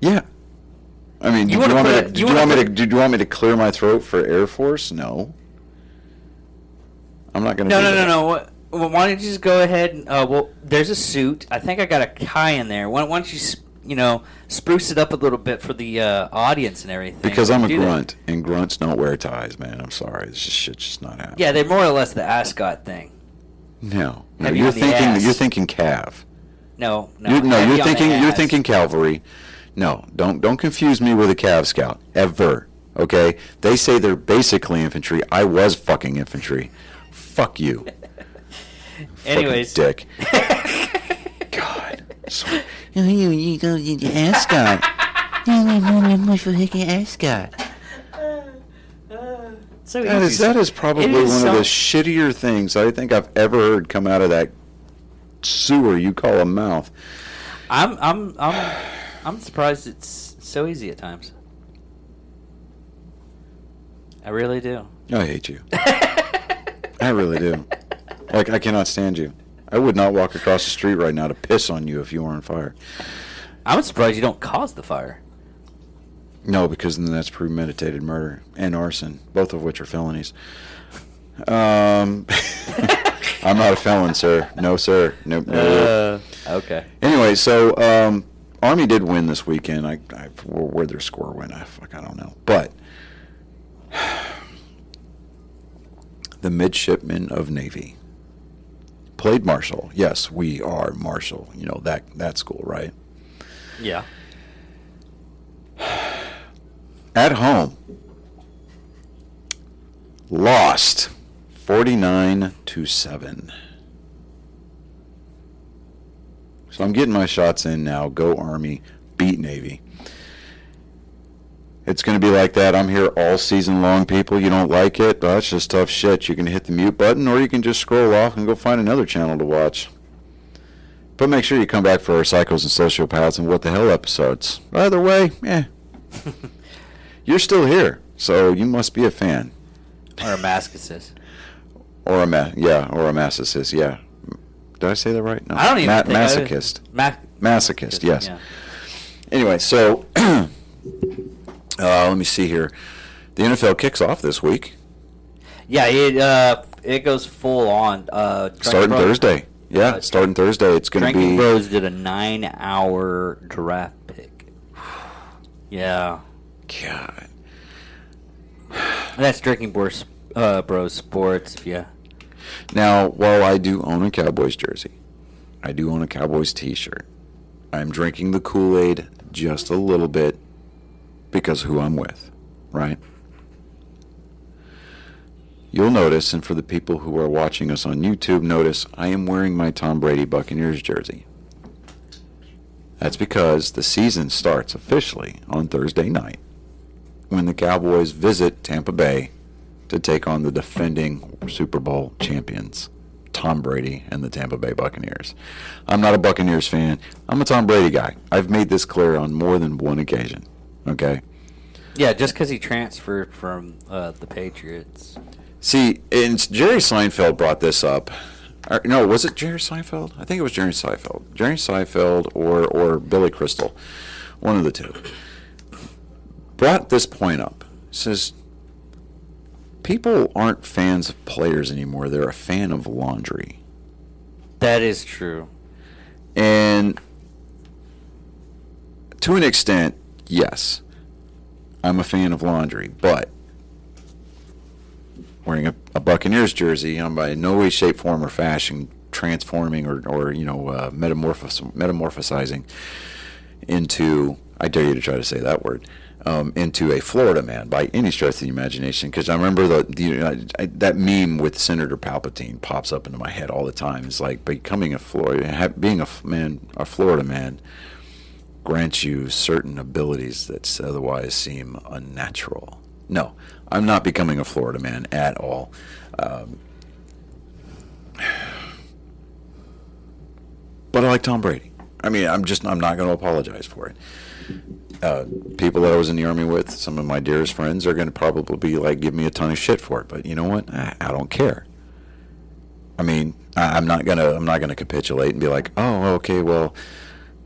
Yeah. I mean, You you wanna me to? you you wanna me to? Did you want me to clear my throat for Air Force? No. I'm not going to. No, no, no, no. What- well, Why don't you just go ahead and uh, well, there's a suit. I think I got a tie in there. Why, why don't you, you know, spruce it up a little bit for the uh, audience and everything? Because I'm a Do that. grunt, and grunts don't wear ties, man. I'm sorry. This just shit's just not happening. Yeah, they're more or less the ascot thing. No, no you're thinking ass. you're thinking Cav. No, no. you're, no, you're thinking you're thinking cavalry. No, don't don't confuse me with a Cav Scout ever. Okay, they say they're basically infantry. I was fucking infantry. Fuck you. Fucking Anyways. dick. God. So, You, you, you go to the ascot. For fucking ascot. So that is that is probably It one is of the shittier things I think I've ever heard come out of that sewer you call a mouth. I'm I'm I'm I'm surprised it's so easy at times. I really do. I hate you. I really do. Like I cannot stand you. I would not walk across the street right now to piss on you if you were on fire. I'm surprised you don't cause the fire. No, because then that's premeditated murder and arson, both of which are felonies. Um, I'm not a felon, sir. No, sir. Nope. No. okay. Anyway, so um, Army did win this weekend. I, I where their score went, I fuck, I don't know. But the midshipmen of Navy played Marshall. Yes, we are Marshall. You know that that school, right? Yeah. At home, lost forty nine to seven. So I'm getting my shots in now. Go Army, beat Navy. It's going to be like that. I'm here all season long, people. You don't like it? Well, that's just tough shit. You can hit the mute button or you can just scroll off and go find another channel to watch. But make sure you come back for our Psychos and Sociopaths and What the Hell episodes. Either way, eh. You're still here, so you must be a fan. Or a masochist. Or a ma- yeah, or a masochist, yeah. Did I say that right? No. I don't even Ma- think I- masochist. Ma- Masochist, yes. Yeah. Anyway, so uh, let me see here. The NFL kicks off this week, Yeah, it uh it goes full on. Uh, starting Bros- Thursday. Yeah, starting Thursday. It's going to be Drinking be. Bros did a nine-hour draft pick. Yeah, God. that's Drinking Bros, uh, Bros Sports. Yeah. Now, while I do own a Cowboys jersey, I do own a Cowboys T-shirt. I'm drinking the Kool-Aid just a little bit because who I'm with, right? You'll notice, and for the people who are watching us on YouTube, notice I am wearing my Tom Brady Buccaneers jersey. That's because the season starts officially on Thursday night when the Cowboys visit Tampa Bay to take on the defending Super Bowl champions, Tom Brady and the Tampa Bay Buccaneers. I'm not a Buccaneers fan. I'm a Tom Brady guy. I've made this clear on more than one occasion. Okay? Yeah, just because he transferred from uh, the Patriots. See, and Jerry Seinfeld brought this up. Or, no, was it Jerry Seinfeld? I think it was Jerry Seinfeld. Jerry Seinfeld or or Billy Crystal, one of the two, brought this point up. Says people aren't fans of players anymore; they're a fan of laundry. That is true. And to an extent, yes, I'm a fan of laundry, but wearing a, a Buccaneers jersey, I'm by no way, shape, form, or fashion transforming or, or you know, uh, metamorphos- metamorphosizing into, I dare you to try to say that word, um, into a Florida man by any stretch of the imagination. Because I remember the, the I, I, that meme with Senator Palpatine pops up into my head all the time. It's like becoming a Florida, being a man, a Florida man, grants you certain abilities that otherwise seem unnatural. No, I'm not becoming a Florida man at all. Um, but I like Tom Brady. I mean, I'm just I'm not going to apologize for it. Uh, people that I was in the army with, some of my dearest friends, are going to probably be like, give me a ton of shit for it. But you know what? I, I don't care. I mean, I, I'm not gonna I'm not gonna capitulate and be like, oh, okay, well,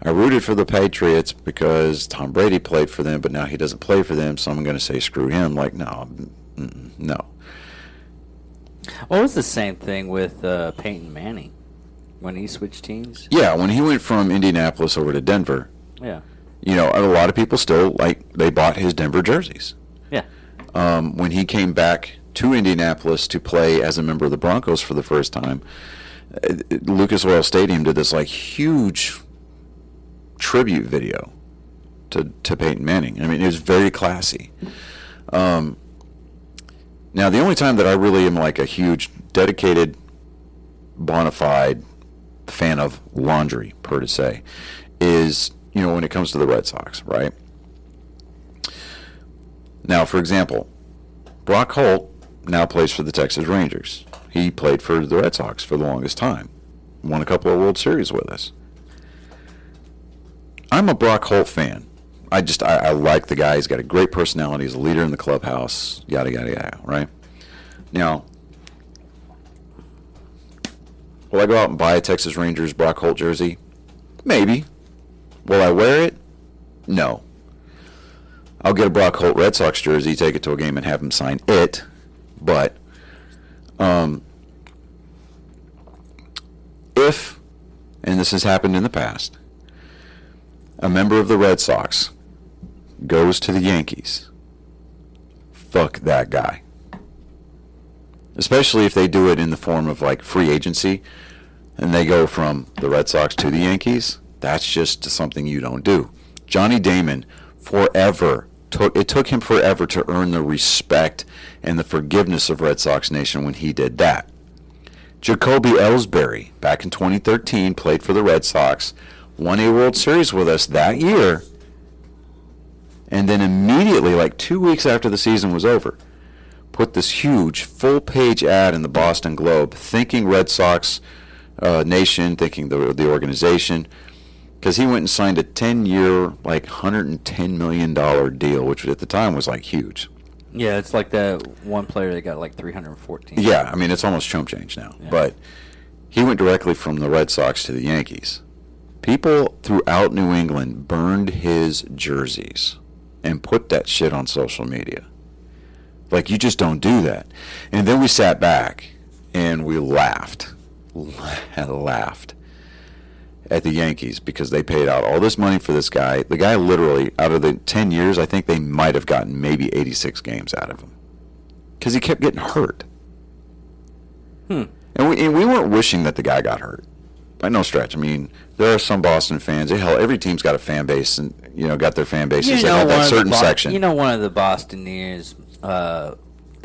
I rooted for the Patriots because Tom Brady played for them, but now he doesn't play for them, so I'm going to say screw him. Like, no, no. Well, it was the same thing with uh, Peyton Manning when he switched teams. Yeah, when he went from Indianapolis over to Denver, Yeah. You know, a lot of people still like they bought his Denver jerseys. Yeah. Um, when he came back to Indianapolis to play as a member of the Broncos for the first time, uh, Lucas Oil Stadium did this like huge tribute video to to Peyton Manning. I mean, it was very classy. Um, now, the only time that I really am like a huge, dedicated, bona fide fan of laundry, per to say, is you know when it comes to the Red Sox, right? Now, for example, Brock Holt now plays for the Texas Rangers. He played for the Red Sox for the longest time. Won a couple of World Series with us. I'm a Brock Holt fan. I just I, I like the guy. He's got a great personality. He's a leader in the clubhouse. Yada yada yada. Right now, will I go out and buy a Texas Rangers Brock Holt jersey? Maybe. Will I wear it? No. I'll get a Brock Holt Red Sox jersey, take it to a game, and have him sign it. But um, if, and this has happened in the past, a member of the Red Sox goes to the Yankees, fuck that guy. Especially if they do it in the form of like free agency and they go from the Red Sox to the Yankees. That's just something you don't do. Johnny Damon forever took it took him forever to earn the respect and the forgiveness of Red Sox Nation when he did that. Jacoby Ellsbury, back in 2013, played for the Red Sox, won a World Series with us that year, and then immediately, like two weeks after the season was over, put this huge full page ad in the Boston Globe, thinking Red Sox uh, Nation, thinking the, the organization, because he went and signed a 10 year, like $110 million deal, which at the time was like huge. Yeah, it's like that one player that got like 314. Yeah, I mean, it's almost chump change now. Yeah. But he went directly from the Red Sox to the Yankees. People throughout New England burned his jerseys and put that shit on social media. Like, you just don't do that. And then we sat back and we laughed. laughed at the Yankees because they paid out all this money for this guy. The guy literally, out of the 10 years, I think they might have gotten maybe 86 games out of him because he kept getting hurt. Hmm. And we, and we weren't wishing that the guy got hurt. By no stretch. I mean, there are some Boston fans. Hell, every team's got a fan base, and you know, got their fan bases that have one that certain Bo- section. You know, one of the Bostonians uh,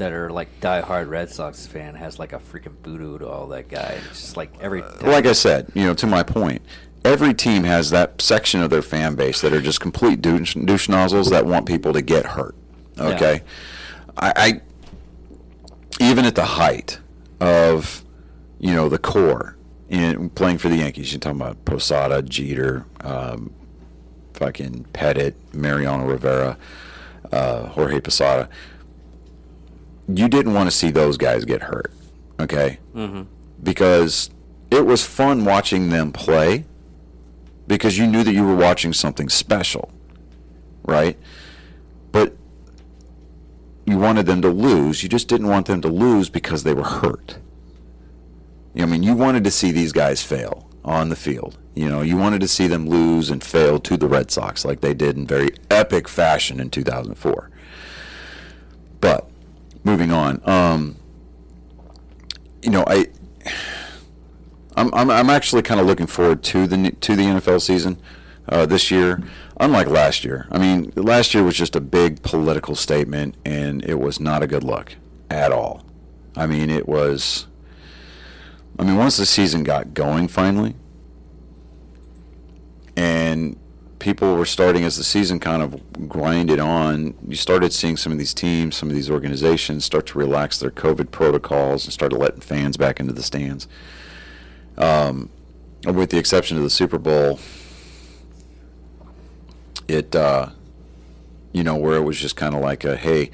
that are like diehard Red Sox fan has like a freaking voodoo to all that guy. It's just like every. time- like I said, you know, to my point, every team has that section of their fan base that are just complete douche, douche nozzles that want people to get hurt. Okay, I, I even at the height of you know the core in playing for the Yankees, you're talking about Posada, Jeter, um, fucking Pettitte, Mariano Rivera, uh, Jorge Posada. You didn't want to see those guys get hurt, okay? Mm-hmm. Because it was fun watching them play because you knew that you were watching something special, right? But you wanted them to lose. You just didn't want them to lose because they were hurt. I mean, you wanted to see these guys fail on the field. You know, you wanted to see them lose and fail to the Red Sox like they did in very epic fashion in 2004. But moving on, um, you know, I, I'm, I'm, I'm actually kind of looking forward to the to the NFL season uh, this year. Unlike last year, I mean, last year was just a big political statement, and it was not a good look at all. I mean, it was. I mean, once the season got going finally, and people were starting as the season kind of grinded on. You started seeing some of these teams, some of these organizations start to relax their COVID protocols and started letting fans back into the stands. Um, with the exception of the Super Bowl, it, uh, you know, where it was just kind of like a, hey,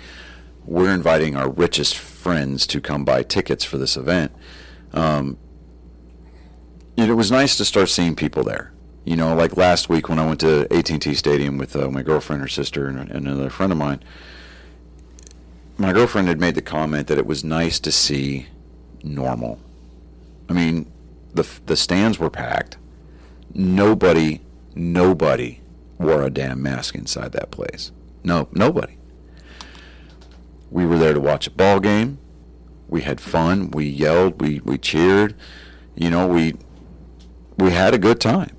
we're inviting our richest friends to come buy tickets for this event. Um, it was nice to start seeing people there you know, like last week when I went to AT&T Stadium with uh, my girlfriend, her sister, and, and another friend of mine, my girlfriend had made the comment that it was nice to see normal. I mean, the the stands were packed. Nobody, nobody wore a damn mask inside that place. No, nobody. We were there to watch a ball game. We had fun. We yelled. We we cheered. You know, we we had a good time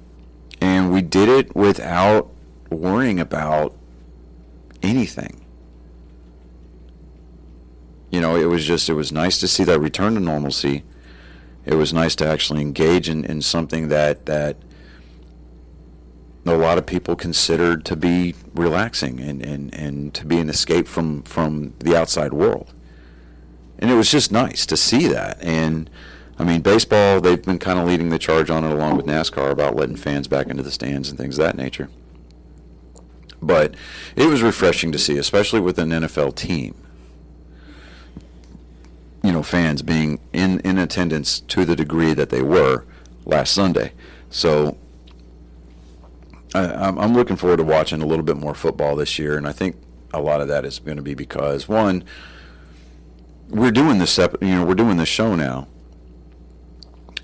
and we did it without worrying about anything. You know, it was just, it was nice to see that return to normalcy. It was nice to actually engage in, in something that, that a lot of people considered to be relaxing and, and, and to be an escape from, from the outside world. And it was just nice to see that. And, I mean, baseball, they've been kind of leading the charge on it along with NASCAR about letting fans back into the stands and things of that nature. But it was refreshing to see, especially with an NFL team. You know, fans being in, in attendance to the degree that they were last Sunday. So I, I'm, I'm looking forward to watching a little bit more football this year, and I think a lot of that is going to be because one, we're doing this, you know, we're doing this show now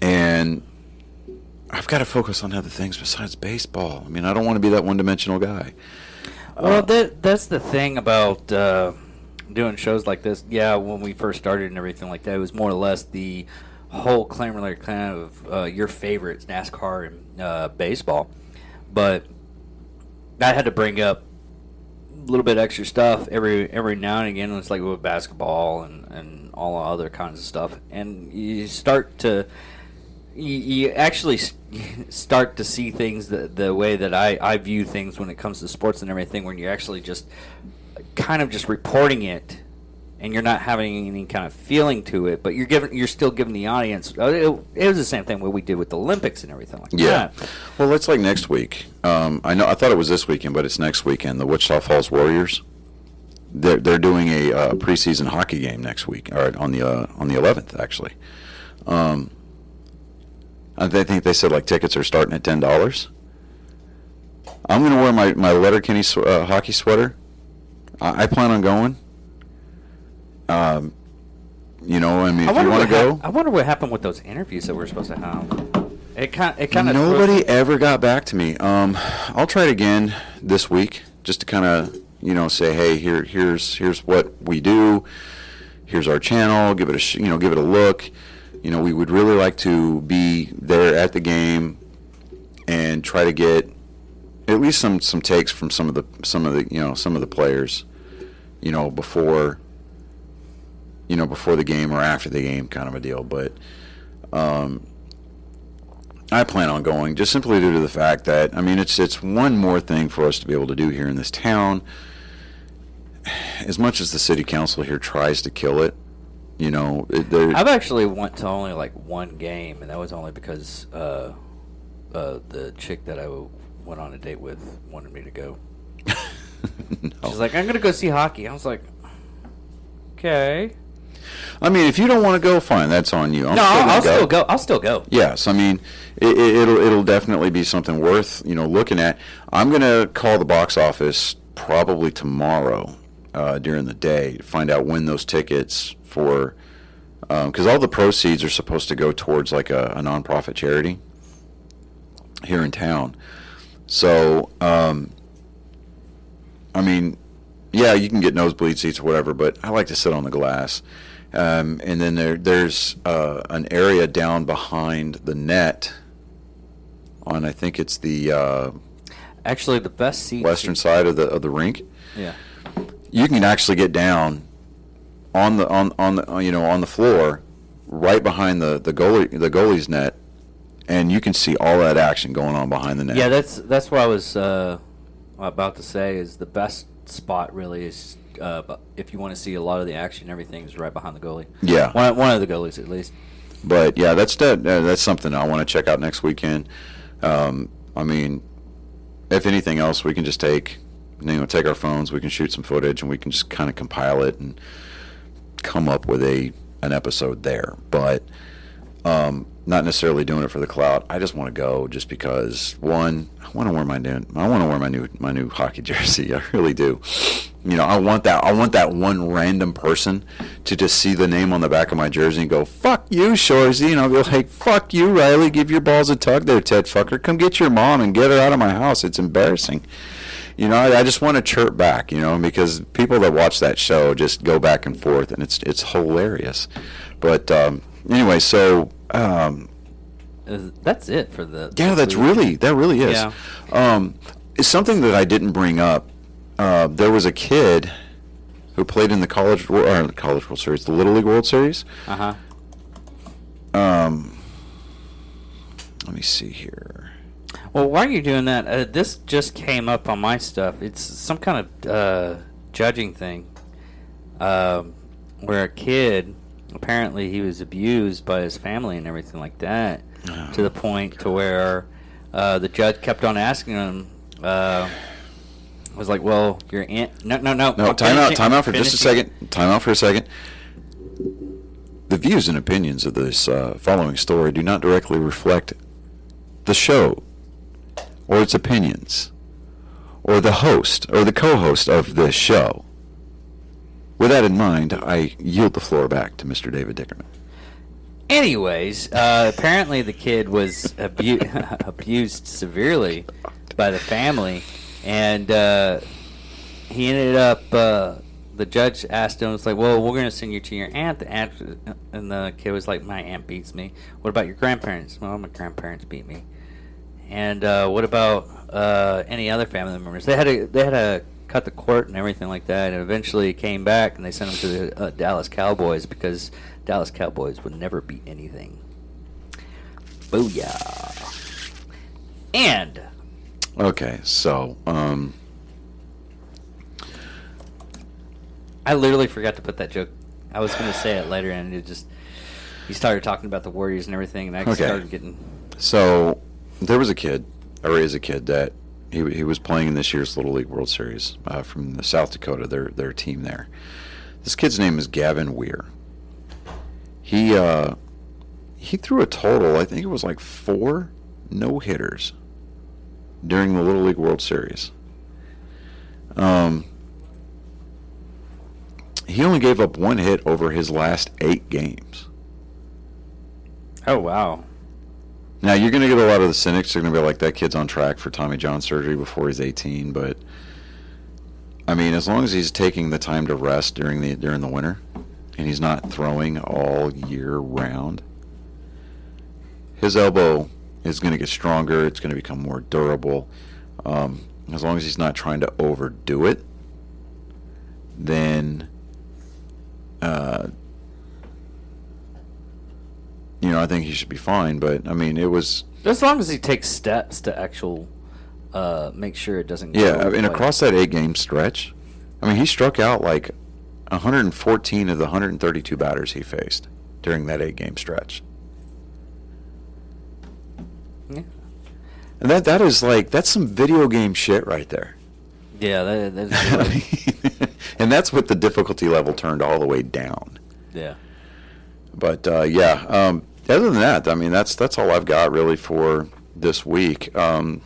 and I've got to focus on other things besides baseball. I mean, I don't want to be that one-dimensional guy. Well, uh, that that's the thing about uh, doing shows like this. Yeah, when we first started and everything like that, it was more or less the whole clamour kind of uh, your favorites, NASCAR and uh, baseball. But I had to bring up a little bit extra stuff every every now and again. It's like with basketball and and all other kinds of stuff, and you start to you, you actually start to see things the, the way that I, I view things when it comes to sports and everything when you're actually just kind of just reporting it and you're not having any kind of feeling to it, but you're giving you're still giving the audience. Uh, it, it was the same thing what we did with the Olympics and everything like that. yeah. that. Well, it's like next week. Um, I know I thought it was this weekend, but it's next weekend. The Wichita Falls Warriors. They're they're doing a uh, preseason hockey game next week, or on the uh, on the 11th actually. Um, I think they said like tickets are starting at ten dollars. I'm gonna wear my my Letterkenny sw- uh, hockey sweater. I, I, plan on going. Um, you know, I mean, I if you want to go, I wonder what happened with those interviews that we are supposed to have. It kind, it kind of. Nobody ever got back to me. Um, I'll try it again this week, just to kind of, you know, say, hey, here, here's, here's what we do. Here's our channel. Give it a, sh- you know, give it a look you know, we would really like to be there at the game and try to get at least some some takes from some of the some of the you know some of the players, you know, before you know before the game or after the game, kind of a deal. But um, I plan on going just simply due to the fact that I mean it's it's one more thing for us to be able to do here in this town. As much as the city council here tries to kill it, you know, I've actually went to only like one game, and that was only because uh, uh, the chick that I went on a date with wanted me to go. no. She's like, "I'm gonna go see hockey." I was like, "Okay." I mean, if you don't want to go, fine. That's on you. I'm no, still I'll, I'll still go. I'll still go. Yes, I mean, it, it, it'll it'll definitely be something worth you know looking at. I'm gonna call the box office probably tomorrow uh, during the day to find out when those tickets for because all the proceeds are supposed to go towards like a, a nonprofit charity here in town. So, um, I mean, yeah, you can get nosebleed seats or whatever, but I like to sit on the glass. Um, and then there, there's uh, an area down behind the net on, I think it's the uh, Actually, the best seat. western side of the of the rink. Yeah. You can actually get down on the on on the you know on the floor, right behind the the goalie the goalie's net, and you can see all that action going on behind the net. Yeah, that's that's what I was uh, about to say. Is the best spot really is uh, if you want to see a lot of the action, everything is right behind the goalie. Yeah. one, one of the goalies at least. But yeah, that's that. Uh, that's something I want to check out next weekend. Um, I mean, if anything else, we can just take, you know, take our phones. We can shoot some footage, and we can just kind of compile it and come up with a an episode there. But um, not necessarily doing it for the clout. I just want to go just because one, I want to wear my new, I want to wear my new my new hockey jersey. I really do. You know, I want that. I want that one random person to just see the name on the back of my jersey and go, "Fuck you, Shoresy," and I'll go, "Hey, fuck you, Riley. Give your balls a tug, there, Ted fucker. Come get your mom and get her out of my house. It's embarrassing." You know, I, I just want to chirp back. You know, because people that watch that show just go back and forth, and it's it's hilarious. But um, anyway, so um, That's it for the. yeah, that's the- really that really is. Yeah. Um, it's something that I didn't bring up. Uh, there was a kid who played in the college or the college World Series, the Little League World Series. Uh huh. Um, let me see here. Well, while you're doing that, uh, this just came up on my stuff. It's some kind of uh, judging thing, um, where a kid apparently he was abused by his family and everything like that, to the point to where uh, the judge kept on asking him. Uh, was like, well, your aunt. No, no, no. No, I'm time out. Time out for just a second. Time out for a second. The views and opinions of this uh, following story do not directly reflect the show, or its opinions, or the host or the co-host of this show. With that in mind, I yield the floor back to Mr. David Dickerman. Anyways, uh, apparently the kid was abu- abused severely by the family, and uh, he ended up. Uh, the judge asked him, "It's like, well, we're going to send you to your aunt." The aunt, and the kid was like, "My aunt beats me." What about your grandparents? Well, my grandparents beat me. And uh, what about uh, any other family members? They had to they had to cut the court and everything like that, and eventually came back and they sent him to the uh, Dallas Cowboys because Dallas Cowboys would never beat anything. Booyah! And Okay, so um, I literally forgot to put that joke. I was going to say it later, and it just you started talking about the Warriors and everything, and I Okay. started getting So there was a kid, or is a kid that he he was playing in this year's Little League World Series uh, from the South Dakota, their their team there. This kid's name is Gavin Weir. He uh, he threw a total, I think it was like four no hitters during the Little League World Series. Um, he only gave up one hit over his last eight games. oh wow, Now you're going to get a lot of the cynics. They're going to be like, "That kid's on track for Tommy John surgery before he's 18." But I mean, as long as he's taking the time to rest during the during the winter, and he's not throwing all year round, his elbow is going to get stronger. It's going to become more durable. Um, as long as he's not trying to overdo it, then uh, you know, I think he should be fine. But I mean, it was as long as he takes steps to actual uh, make sure it doesn't. yeah. I across that eight game stretch, I mean, he struck out like 114 of the 132 batters he faced during that eight game stretch. Yeah, And that that is like that's some video game shit right there. yeah that, that's really, and that's with the difficulty level turned all the way down. Yeah. But uh, yeah, um, other than that, I mean, that's that's all I've got really for this week. Um,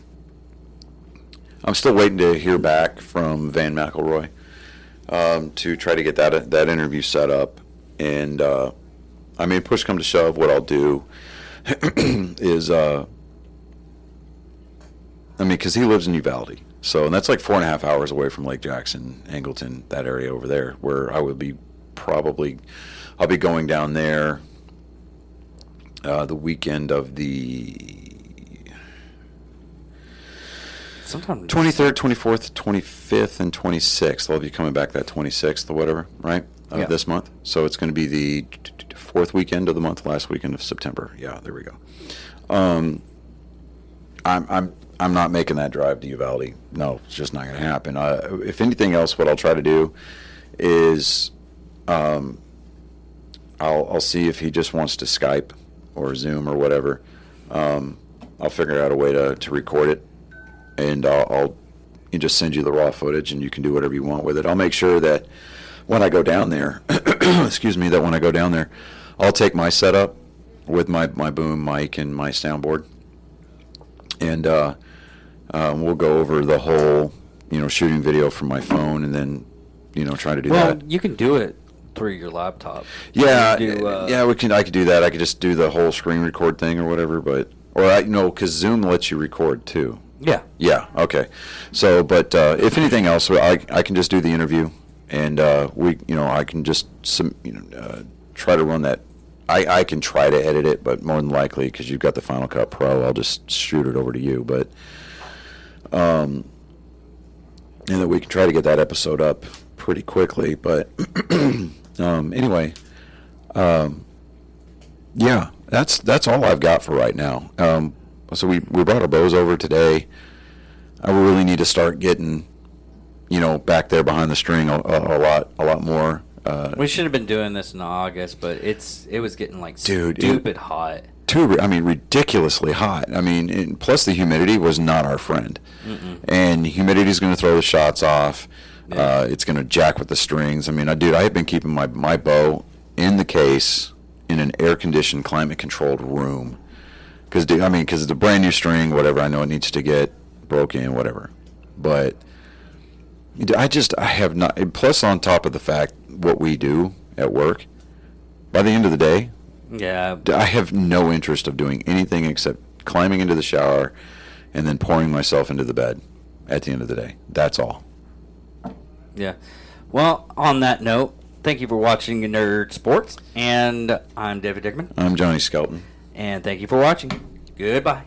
I'm still waiting to hear back from Van McElroy um, to try to get that that interview set up. And uh, I mean, push come to shove, what I'll do is, uh, I mean, because he lives in Uvalde, so and that's like four and a half hours away from Lake Jackson, Angleton, that area over there, where I would be probably, I'll be going down there uh, the weekend of the Sometimes 23rd, 24th, 25th, and 26th. I'll be coming back that 26th or whatever, right? Of Yeah. this month. So it's going to be the fourth weekend of the month, last weekend of September. Yeah, there we go. Um, I'm I'm I'm not making that drive to Uvalde. No, it's just not going to happen. Uh, if anything else, what I'll try to do is, um, I'll I'll see if he just wants to Skype or Zoom or whatever. Um, I'll figure out a way to, to record it, and I'll, I'll you just send you the raw footage, and you can do whatever you want with it. I'll make sure that when I go down there, excuse me, that when I go down there, I'll take my setup with my my boom mic and my soundboard, and uh, uh, we'll go over the whole you know shooting video from my phone, and then you know try to do well, that. you can do it through your laptop. Yeah, do, uh, yeah, we can. I could do that. I could just do the whole screen record thing or whatever. But or I you know because Zoom lets you record too. Yeah. Yeah. Okay. So, but uh, if anything else, I I can just do the interview, and uh, we you know I can just some you know uh, try to run that. I, I can try to edit it, but more than likely, because you've got the Final Cut Pro, I'll just shoot it over to you. But, um, and then we can try to get that episode up pretty quickly. But um, anyway, um, yeah, that's that's all I've got for right now. Um, so we we brought our bows over today. I really need to start getting, you know, back there behind the string a, a, a lot a lot more. Uh, We should have been doing this in August, but it's it was getting like Dude, it- stupid hot. too, I mean, ridiculously hot. I mean, and plus the humidity was not our friend. And humidity is going to throw the shots off. Uh, it's going to jack with the strings. I mean, I dude, I have been keeping my my bow in the case in an air conditioned, climate controlled room. Because I mean, because it's a brand new string, whatever. I know it needs to get broken, whatever. But I just I have not. Plus, on top of the fact what we do at work, by the end of the day, Yeah, I have no interest of doing anything except climbing into the shower and then pouring myself into the bed at the end of the day. That's all. Yeah. Well, on that note, thank you for watching Nerd Sports, and I'm David Dickman, I'm Johnny Skelton. and thank you for watching. Goodbye.